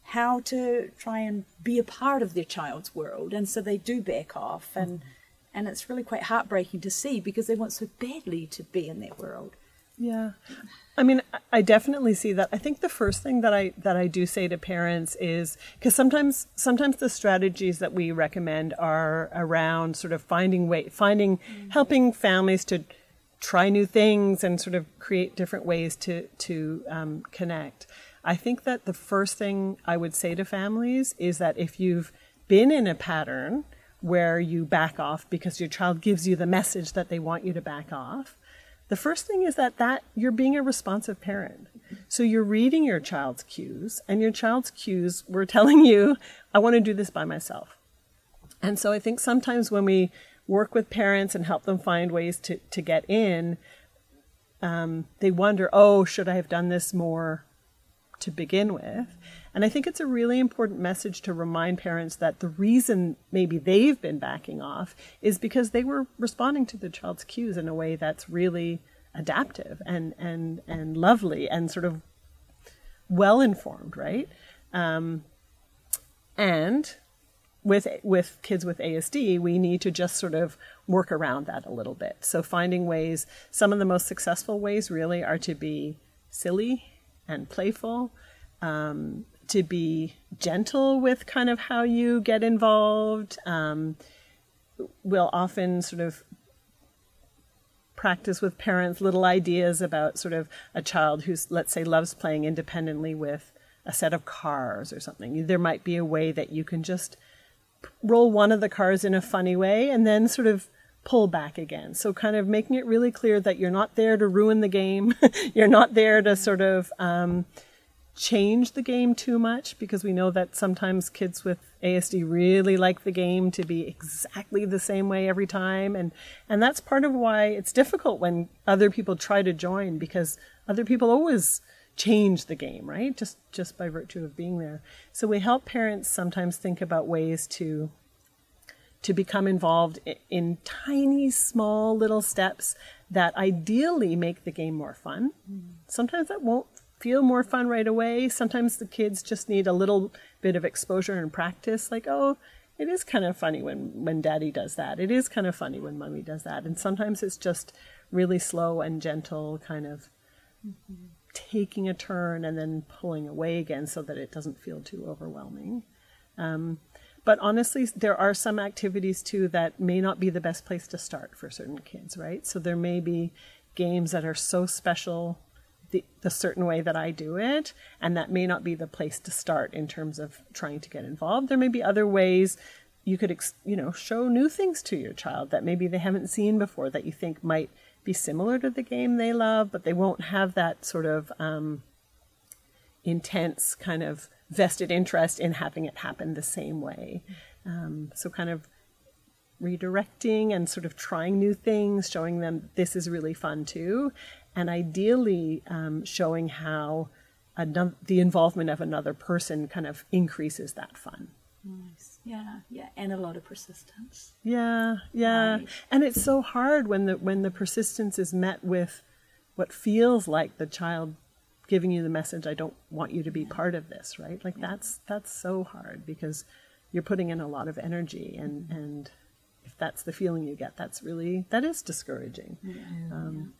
how to try and be a part of their child's world? And so they do back off and mm-hmm and it's really quite heartbreaking to see because they want so badly to be in that world. Yeah. I mean, I definitely see that. I think the first thing that I that I do say to parents is because sometimes sometimes the strategies that we recommend are around sort of finding way finding mm-hmm. helping families to try new things and sort of create different ways to to um, connect. I think that the first thing I would say to families is that if you've been in a pattern where you back off because your child gives you the message that they want you to back off. The first thing is that that you're being a responsive parent. So you're reading your child's cues and your child's cues were telling you, I want to do this by myself. And so I think sometimes when we work with parents and help them find ways to, to get in, um, they wonder, oh, should I have done this more to begin with? And I think it's a really important message to remind parents that the reason maybe they've been backing off is because they were responding to the child's cues in a way that's really adaptive and and and lovely and sort of well informed, right? Um, and with with kids with ASD, we need to just sort of work around that a little bit. So finding ways. Some of the most successful ways really are to be silly and playful. Um, to be gentle with kind of how you get involved. Um, we'll often sort of practice with parents little ideas about sort of a child who's, let's say, loves playing independently with a set of cars or something. There might be a way that you can just roll one of the cars in a funny way and then sort of pull back again. So, kind of making it really clear that you're not there to ruin the game. you're not there to sort of um, change the game too much because we know that sometimes kids with ASD really like the game to be exactly the same way every time. And and that's part of why it's difficult when other people try to join because other people always change the game right? Just just by virtue of being there. So we help parents sometimes think about ways to to become involved in tiny small little steps that ideally make the game more fun. Mm. Sometimes that won't feel more fun right away. Sometimes the kids just need a little bit of exposure and practice, like, oh, it is kind of funny when, when daddy does that. It is kind of funny when mommy does that. And sometimes it's just really slow and gentle, kind of mm-hmm. taking a turn and then pulling away again so that it doesn't feel too overwhelming. Um, but honestly, there are some activities too that may not be the best place to start for certain kids, right? So there may be games that are so special the, the certain way that I do it, and that may not be the place to start in terms of trying to get involved. There may be other ways you could, you know, show new things to your child that maybe they haven't seen before that you think might be similar to the game they love, but they won't have that sort of um, intense kind of vested interest in having it happen the same way. Um, so, kind of redirecting and sort of trying new things, showing them this is really fun too, and ideally um, showing how another, the involvement of another person kind of increases that fun. Nice. Yeah, yeah, and a lot of persistence. Yeah, yeah, right. and it's so hard when the when the persistence is met with what feels like the child giving you the message, "I don't want you to be yeah. part of this." Right? Like yeah. that's that's so hard because you're putting in a lot of energy, and mm-hmm. and if that's the feeling you get, that's really that is discouraging. Yeah. Um,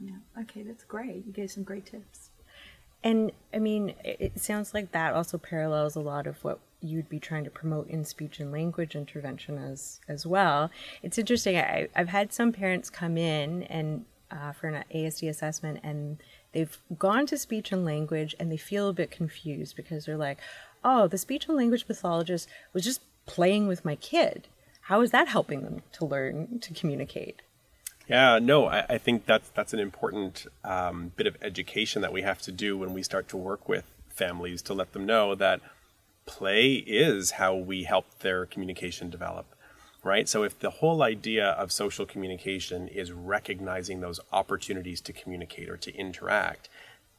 yeah. Okay, that's great. You gave some great tips. And I mean, it sounds like that also parallels a lot of what you'd be trying to promote in speech and language intervention as as well. It's interesting. I, have had some parents come in and uh, for an ASD assessment, and they've gone to speech and language, and they feel a bit confused because they're like, "Oh, the speech and language pathologist was just playing with my kid. How is that helping them to learn to communicate?" Yeah, no, I, I, think that's that's an important um, bit of education that we have to do when we start to work with families to let them know that play is how we help their communication develop, right? So if the whole idea of social communication is recognizing those opportunities to communicate or to interact,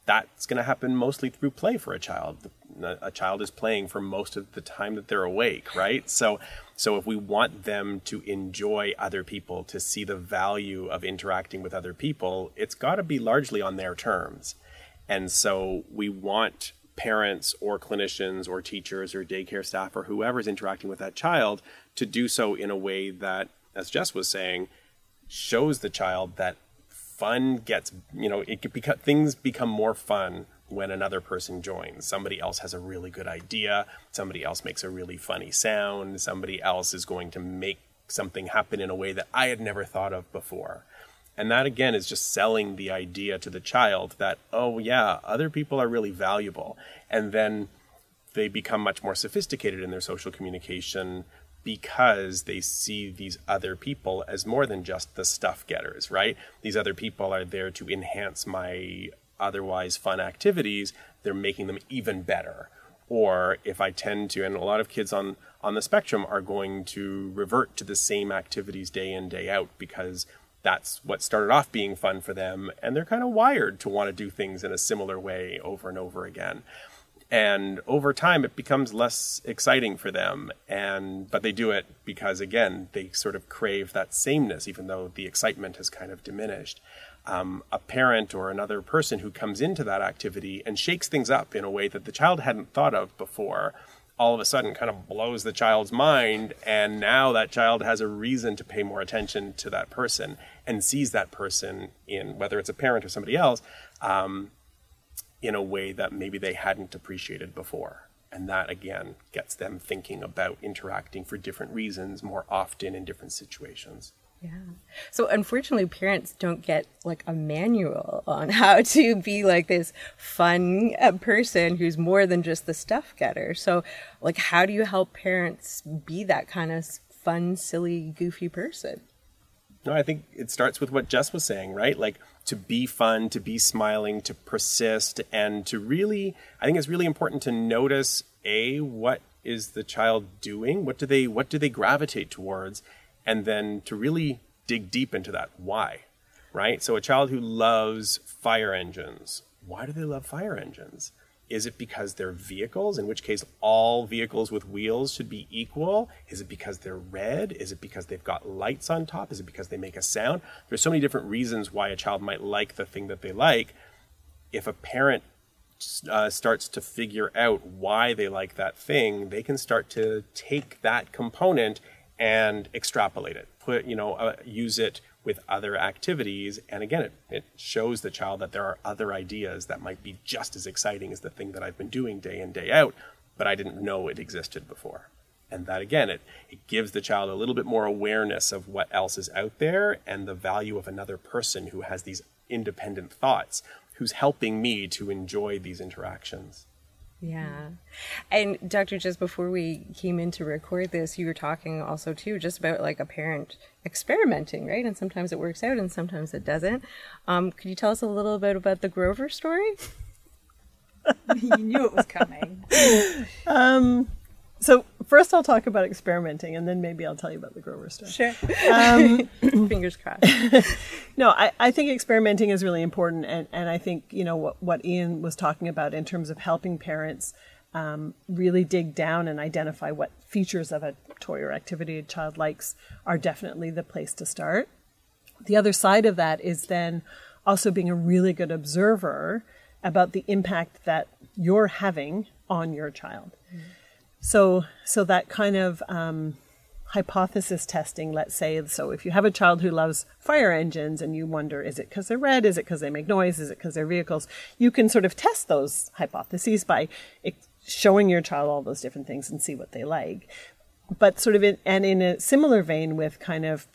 that's going to happen mostly through play for a child. A child is playing for most of the time that they're awake, right? So so if we want them to enjoy other people, to see the value of interacting with other people, it's got to be largely on their terms. And so we want parents or clinicians or teachers or daycare staff or whoever's interacting with that child to do so in a way that, as Jess was saying, shows the child that fun gets, you know, it beca- things become more fun when another person joins. Somebody else has a really good idea, somebody else makes a really funny sound, somebody else is going to make something happen in a way that I had never thought of before. And that again is just selling the idea to the child that, oh, yeah, other people are really valuable. And then they become much more sophisticated in their social communication because they see these other people as more than just the stuff getters, right? These other people are there to enhance my otherwise fun activities, they're making them even better. Or if I tend to, and a lot of kids on, on the spectrum are going to revert to the same activities day in, day out because that's what started off being fun for them. And they're kind of wired to want to do things in a similar way over and over again. And over time, it becomes less exciting for them. And, but they do it because, again, they sort of crave that sameness, even though the excitement has kind of diminished um, a parent or another person who comes into that activity and shakes things up in a way that the child hadn't thought of before all of a sudden kind of blows the child's mind and now that child has a reason to pay more attention to that person and sees that person in whether it's a parent or somebody else um, in a way that maybe they hadn't appreciated before And that again gets them thinking about interacting for different reasons more often in different situations. Yeah. So unfortunately, parents don't get like a manual on how to be like this fun uh, person who's more than just the stuff getter. So, like, how do you help parents be that kind of fun, silly, goofy person? No, I think it starts with what Jess was saying, right? Like to be fun, to be smiling, to persist, and to really, I think it's really important to notice a what is the child doing? What do they what do they gravitate towards? And then to really dig deep into that why, right? So a child who loves fire engines, why do they love fire engines? Is it because they're vehicles, in which case all vehicles with wheels should be equal? Is it because they're red? Is it because they've got lights on top? Is it because they make a sound? There's so many different reasons why a child might like the thing that they like. If a parent uh, starts to figure out why they like that thing, they can start to take that component and extrapolate it. Put, you know, uh, use it with other activities. And again, it, it shows the child that there are other ideas that might be just as exciting as the thing that I've been doing day in, day out, but I didn't know it existed before. And that again, it, it gives the child a little bit more awareness of what else is out there and the value of another person who has these independent thoughts, who's helping me to enjoy these interactions. Yeah. And Dr. Jess before we came in to record this, you were talking also too just about like a parent experimenting, right? And sometimes it works out and sometimes it doesn't. Um, could you tell us a little bit about the Grover story? you knew it was coming. Um, so first I'll talk about experimenting and then maybe I'll tell you about the Grover stuff. Sure. Um, Fingers crossed. no, I, I think experimenting is really important. And, and I think, you know, what, what Ian was talking about in terms of helping parents um, really dig down and identify what features of a toy or activity a child likes are definitely the place to start. The other side of that is then also being a really good observer about the impact that you're having on your child. Mm. So, so that kind of um, hypothesis testing, let's say, so if you have a child who loves fire engines and you wonder, is it because they're red? Is it because they make noise? Is it because they're vehicles? You can sort of test those hypotheses by showing your child all those different things and see what they like. But sort of, in, and in a similar vein with kind of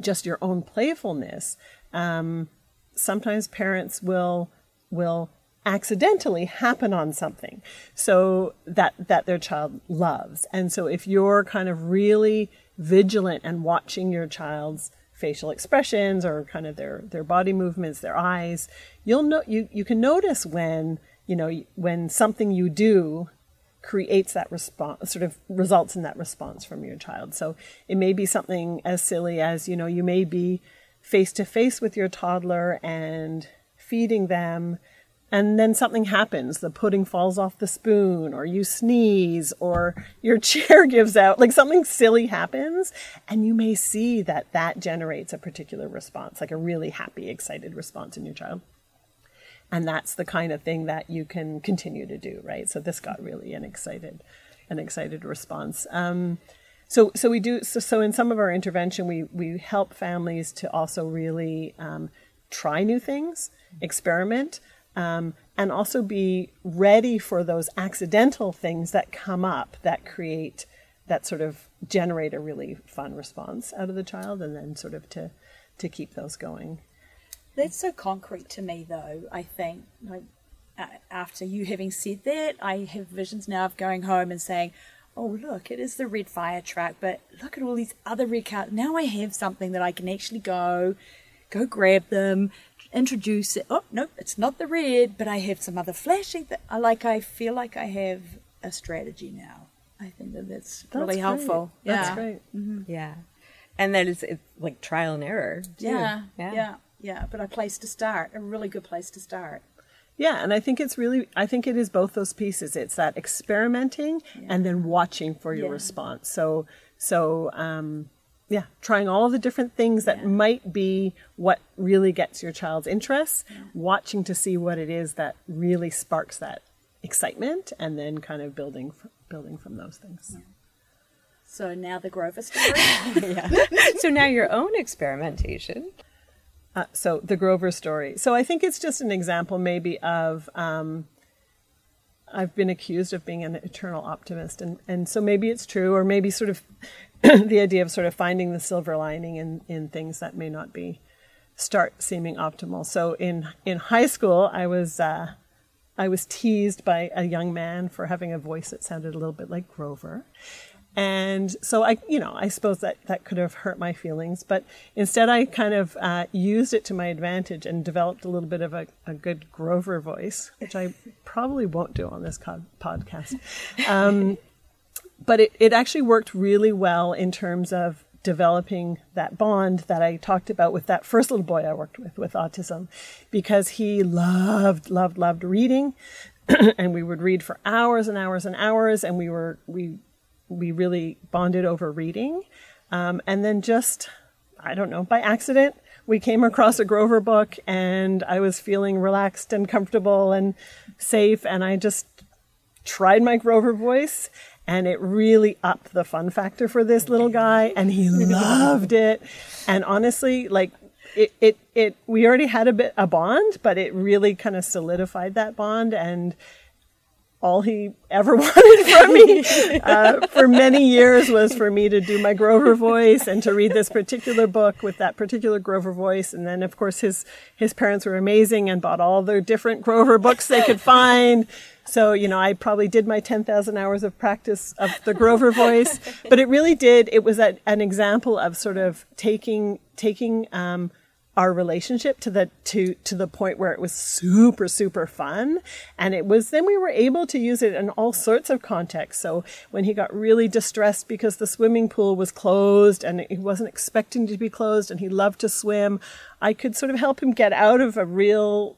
just your own playfulness, um, sometimes parents will will accidentally happen on something so that that their child loves. And so if you're kind of really vigilant and watching your child's facial expressions or kind of their their body movements their eyes you'll know you you can notice when you know when something you do creates that response sort of results in that response from your child. So it may be something as silly as you know you may be face to face with your toddler and feeding them and then something happens. The pudding falls off the spoon or you sneeze or your chair gives out. Like something silly happens and you may see that that generates a particular response like a really happy excited response in your child. And that's the kind of thing that you can continue to do right? So this got really an excited an excited response. Um, so so we do so, so in some of our intervention we we help families to also really um, try new things experiment um, and also be ready for those accidental things that come up that create that sort of generate a really fun response out of the child and then sort of to to keep those going. That's so concrete to me though i think like after you having said that i have visions now of going home and saying oh look it is the red fire truck but look at all these other red cars now i have something that i can actually go go grab them introduce it. Oh, no, it's not the red, but I have some other flashy that I like. I feel like I have a strategy now. I think that that's, that's really great. helpful. Yeah. That's great. Mm-hmm. Yeah. And that is it's like trial and error. Too. Yeah, yeah. Yeah. Yeah. But a place to start, a really good place to start. Yeah, and I think it's really I think it is both those pieces. It's that experimenting yeah. and then watching for your yeah. response. So so um yeah, trying all the different things that yeah. might be what really gets your child's interest, yeah. watching to see what it is that really sparks that excitement, and then kind of building building from those things. Yeah. So now the Grover story. yeah. So now your own experimentation. Uh, so the Grover story. So I think it's just an example, maybe of um, I've been accused of being an eternal optimist, and and so maybe it's true, or maybe sort of the idea of sort of finding the silver lining in in things that may not be start seeming optimal. So in in high school, I was. Uh, I was teased by a young man for having a voice that sounded a little bit like Grover. And so I, you know, I suppose that that could have hurt my feelings, but instead I kind of uh, used it to my advantage and developed a little bit of a, a good Grover voice, which I probably won't do on this co- podcast. Um, but it, it actually worked really well in terms of developing that bond that I talked about with that first little boy I worked with with autism because he loved loved loved reading. And we would read for hours and hours and hours and we were we we really bonded over reading. Um, and then just I don't know by accident we came across a Grover book and I was feeling relaxed and comfortable and safe and I just tried my Grover voice and it really upped the fun factor for this little guy and he loved it. And honestly like it, it it we already had a bit a bond but it really kind of solidified that bond and all he ever wanted from me uh, for many years was for me to do my Grover voice and to read this particular book with that particular Grover voice. And then, of course, his his parents were amazing and bought all the different Grover books they could find. So, you know, I probably did my 10,000 hours of practice of the Grover voice, but it really did. It was a, an example of sort of taking, taking, um, our relationship to the to to the point where it was super super fun. And it was then we were able to use it in all sorts of contexts. So when he got really distressed because the swimming pool was closed and he wasn't expecting to be closed and he loved to swim i could sort of help him get out of a real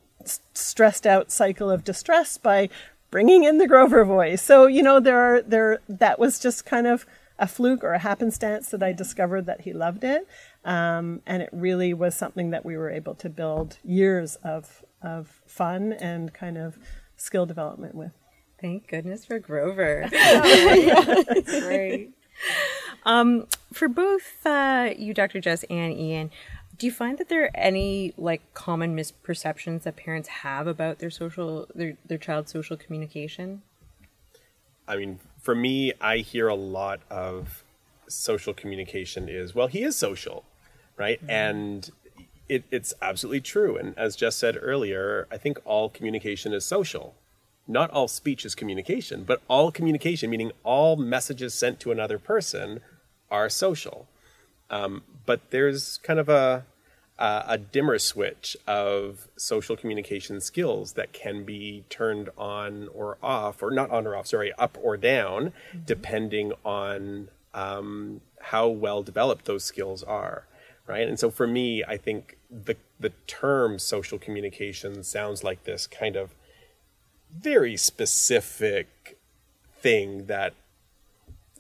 stressed out cycle of distress by bringing in the grover voice. So you know there are there that was just kind of a fluke or a happenstance that I discovered that he loved it. Um, and it really was something that we were able to build years of, of fun and kind of skill development with. Thank goodness for Grover. That's great. Um, for both uh, you, Dr. Jess, and Ian, do you find that there are any like common misperceptions that parents have about their social their their child's social communication? I mean, for me, I hear a lot of social communication is well, he is social, right? Mm-hmm. And it, it's absolutely true. And as Jess said earlier, I think all communication is social. Not all speech is communication, but all communication, meaning all messages sent to another person, are social. Um, but there's kind of a uh, a dimmer switch of social communication skills that can be turned on or off, or not on or off, sorry, up or down, mm-hmm. depending on um, how well developed those skills are, right? And so for me, I think the the term social communication sounds like this kind of very specific thing that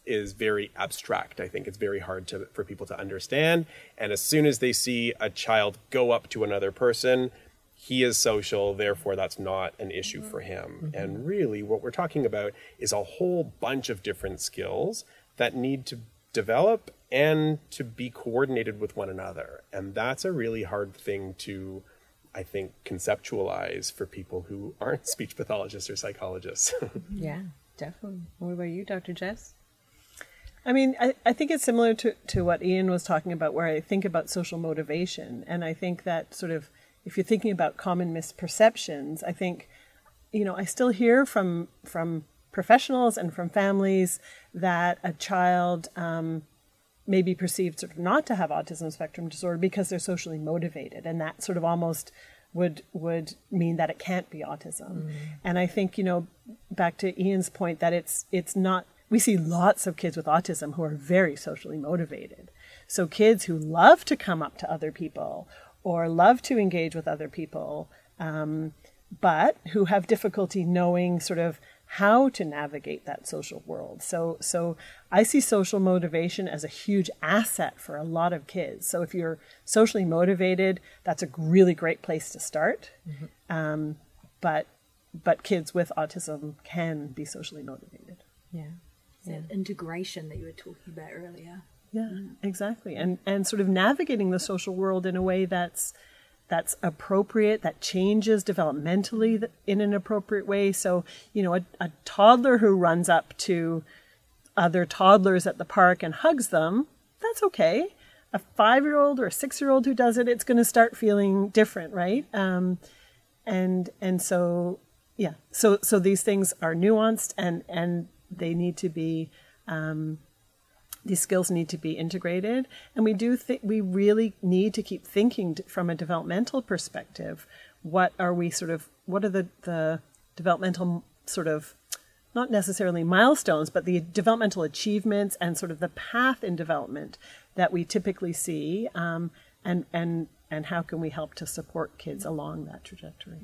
is very abstract. I think it's very hard to, for people to understand. And as soon as they see a child go up to another person, he is social, therefore that's not an issue for him. Mm-hmm. And really, what we're talking about is a whole bunch of different skills that need to develop and to be coordinated with one another. And that's a really hard thing to, I think, conceptualize for people who aren't speech pathologists or psychologists. yeah, definitely. What about you, Dr. Jess? I mean, I, I think it's similar to, to what Ian was talking about, where I think about social motivation. And I think that sort of, if you're thinking about common misperceptions, I think, you know, I still hear from, from professionals and from families that a child um, may be perceived sort of not to have autism spectrum disorder because they're socially motivated. And that sort of almost would would mean that it can't be autism. Mm. And I think, you know, back to Ian's point that it's it's not we see lots of kids with autism who are very socially motivated. So kids who love to come up to other people or love to engage with other people, um, but who have difficulty knowing sort of how to navigate that social world. So, so I see social motivation as a huge asset for a lot of kids. So if you're socially motivated, that's a really great place to start. Mm-hmm. Um, but but kids with autism can be socially motivated. Yeah that integration that you were talking about earlier. Yeah, mm. exactly. And and sort of navigating the social world in a way that's that's appropriate, that changes developmentally in an appropriate way. So, you know, a, a toddler who runs up to other toddlers at the park and hugs them, that's okay. A five year old or a six year old who does it, it's going to start feeling different, right? Um, and and so yeah, so so these things are nuanced and and they need to be um, these skills need to be integrated. And we do think we really need to keep thinking from a developmental perspective what are we sort of what are the the developmental sort of not necessarily milestones but the developmental achievements and sort of the path in development that we typically see um, and and and how can we help to support kids along that trajectory?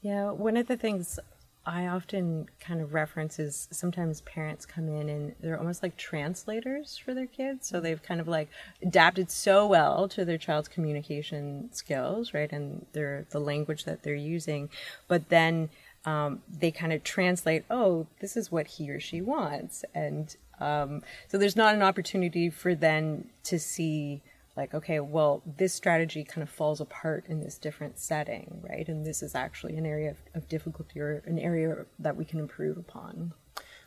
Yeah. One of the things I often kind of reference is sometimes parents come in and they're almost like translators for their kids. So they've kind of like adapted so well to their child's communication skills, right? And their the language that they're using. But then um, they kind of translate, oh, this is what he or she wants. And um, so there's not an opportunity for them to see like okay well this strategy kind of falls apart in this different setting right? And this is actually an area of, of difficulty or an area that we can improve upon.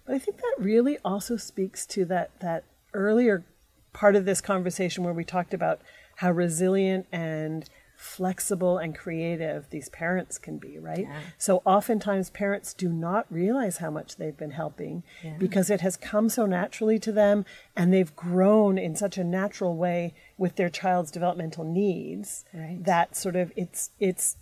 But i think that really also speaks to that that earlier part of this conversation where we talked about how resilient and flexible and creative these parents can be, right? Yeah. So oftentimes parents do not realize how much they've been helping yeah. because it has come so naturally to them and they've grown in such a natural way with their child's developmental needs right. that sort of it's it's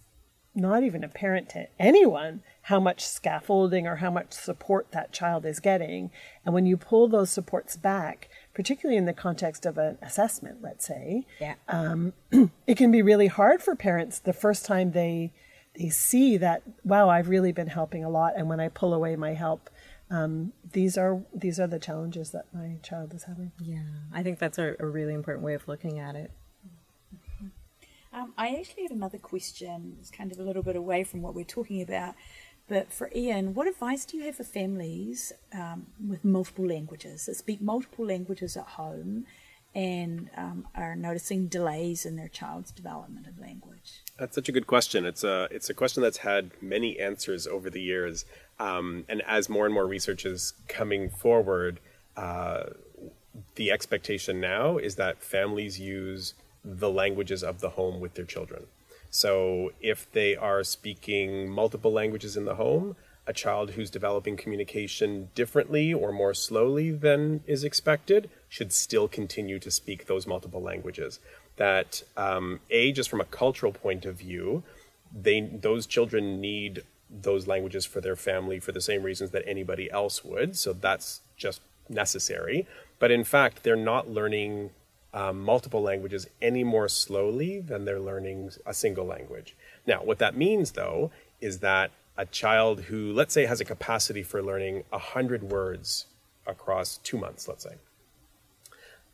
not even apparent to anyone how much scaffolding or how much support that child is getting. And when you pull those supports back, particularly in the context of an assessment, let's say, yeah. um, it can be really hard for parents the first time they they see that wow, I've really been helping a lot, and when I pull away my help, um, these are these are the challenges that my child is having. Yeah, I think that's a, a really important way of looking at it. Um, I actually have another question. It's kind of a little bit away from what we're talking about. But for Ian, what advice do you have for families um, with multiple languages that speak multiple languages at home and um, are noticing delays in their child's development of language? That's such a good question. It's a it's a question that's had many answers over the years, um, and as more and more research is coming forward, uh, the expectation now is that families use the languages of the home with their children. So if they are speaking multiple languages in the home, a child who's developing communication differently or more slowly than is expected should still continue to speak those multiple languages. That um, a just from a cultural point of view, they those children need those languages for their family for the same reasons that anybody else would. So that's just necessary. But in fact, they're not learning um, multiple languages any more slowly than they're learning a single language. Now, what that means, though, is that a child who, let's say, has a capacity for learning 100 words across two months, let's say,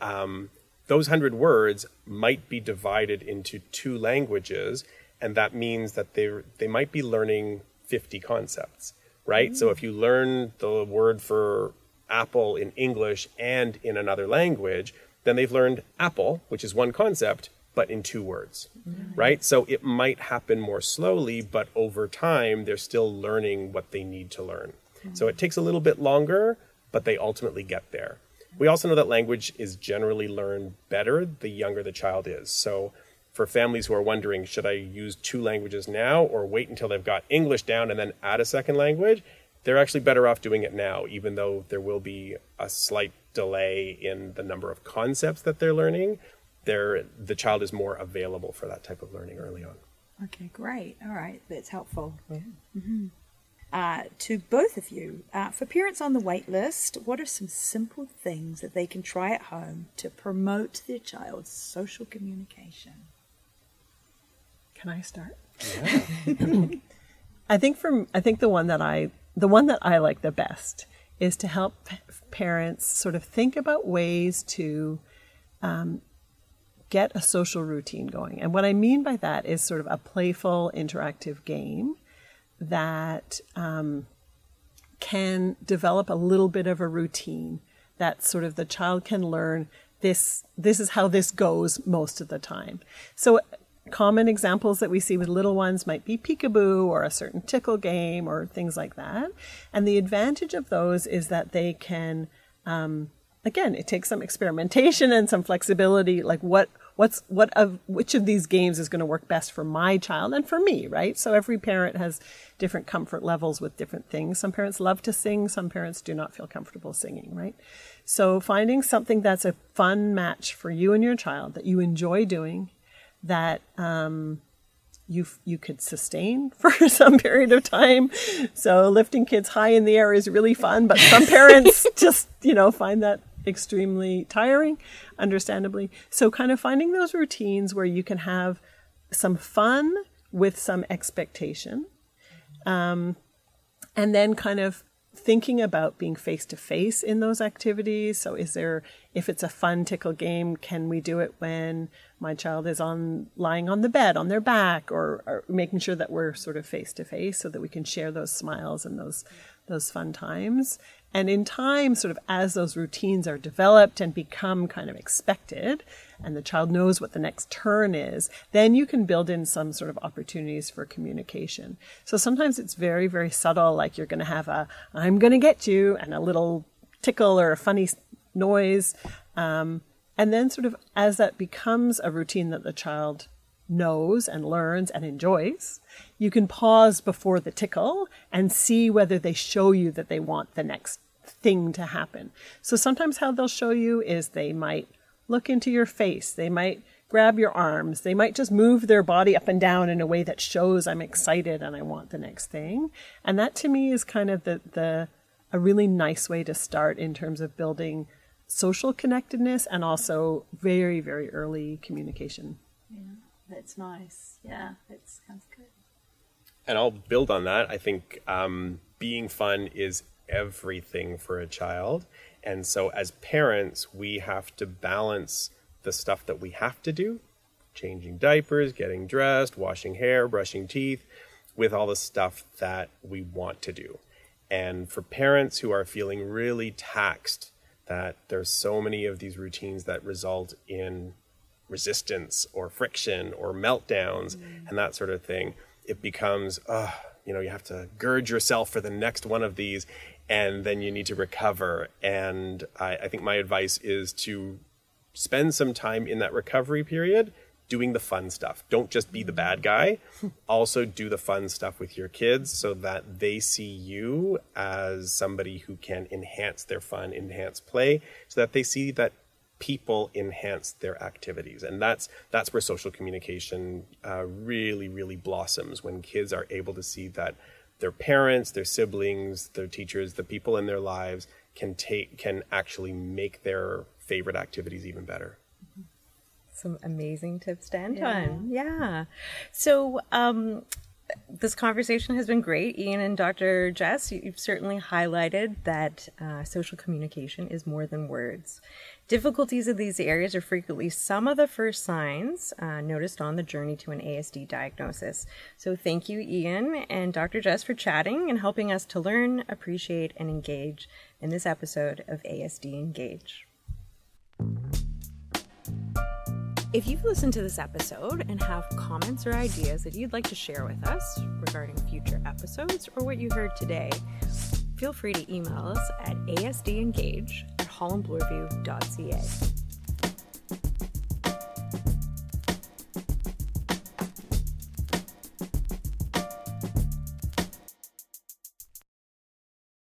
um, those 100 words might be divided into two languages, and that means that they they might be learning 50 concepts, right? Mm-hmm. So if you learn the word for apple in English and in another language, then they've learned apple, which is one concept, but in two words, mm-hmm. right? So it might happen more slowly, but over time, they're still learning what they need to learn. So it takes a little bit longer, but they ultimately get there. We also know that language is generally learned better the younger the child is. So for families who are wondering, should I use two languages now or wait until they've got English down and then add a second language? They're actually better off doing it now, even though there will be a slight delay in the number of concepts that they're learning, they're, the child is more available for that type of learning early on. Okay, great. All right, that's helpful. Yeah. Mm-hmm. Uh, to both of you, uh, for parents on the wait list, what are some simple things that they can try at home to promote their child's social communication? Can I start? Yeah. I think from I think the one that I the one that I like the best is to help parents sort of think about ways to um, get a social routine going. And what I mean by that is sort of a playful, interactive game that um, can develop a little bit of a routine that sort of the child can learn this this is how this goes most of the time so common examples that we see with little ones might be peekaboo or a certain tickle game or things like that. And the advantage of those is that they can, um, again, it takes some experimentation and some flexibility. Like what what's what of which of these games is going to work best for my child and for me, right? So every parent has different comfort levels with different things. Some parents love to sing, some parents do not feel comfortable singing, right? So finding something that's a fun match for you and your child that you enjoy doing, that um, you you could sustain for some period of time. So lifting kids high in the air is really fun, but some parents just you know find that extremely tiring, understandably. So kind of finding those routines where you can have some fun with some expectation, um, and then kind of thinking about being face to face in those activities. So, is there, if it's a fun tickle game, can we do it when my child is on lying on the bed on their back, or, or making sure that we're sort of face to face so that we can share those smiles and those those fun times. And in time, sort of as those routines are developed and become kind of expected, and the child knows what the next turn is, then you can build in some sort of opportunities for communication. So sometimes it's very, very subtle, like you're going to have a, I'm going to get you, and a little tickle or a funny noise. Um, and then, sort of, as that becomes a routine that the child knows and learns and enjoys, you can pause before the tickle and see whether they show you that they want the next thing to happen. So sometimes how they'll show you is they might look into your face, they might grab your arms, they might just move their body up and down in a way that shows I'm excited and I want the next thing. And that to me is kind of the the a really nice way to start in terms of building social connectedness and also very very early communication. Yeah, that's nice. Yeah, that sounds good and I'll build on that. I think um, being fun is everything for a child. And so, as parents, we have to balance the stuff that we have to do changing diapers, getting dressed, washing hair, brushing teeth with all the stuff that we want to do. And for parents who are feeling really taxed that there's so many of these routines that result in resistance or friction or meltdowns mm. and that sort of thing, it becomes, uh, you know, you have to gird yourself for the next one of these, and then you need to recover. And I, I think my advice is to spend some time in that recovery period doing the fun stuff. Don't just be the bad guy. also do the fun stuff with your kids so that they see you as somebody who can enhance their fun, enhance play, so that they see that people enhance their activities and that's that's where social communication uh, really really blossoms when kids are able to see that their parents their siblings their teachers the people in their lives can take can actually make their favorite activities even better some amazing tips to end yeah. on yeah so um this conversation has been great. Ian and Dr. Jess, you've certainly highlighted that uh, social communication is more than words. Difficulties in these areas are frequently some of the first signs uh, noticed on the journey to an ASD diagnosis. So, thank you, Ian and Dr. Jess, for chatting and helping us to learn, appreciate, and engage in this episode of ASD Engage. If you've listened to this episode and have comments or ideas that you'd like to share with us regarding future episodes or what you heard today, feel free to email us at asdengage at hollandbloorview.ca.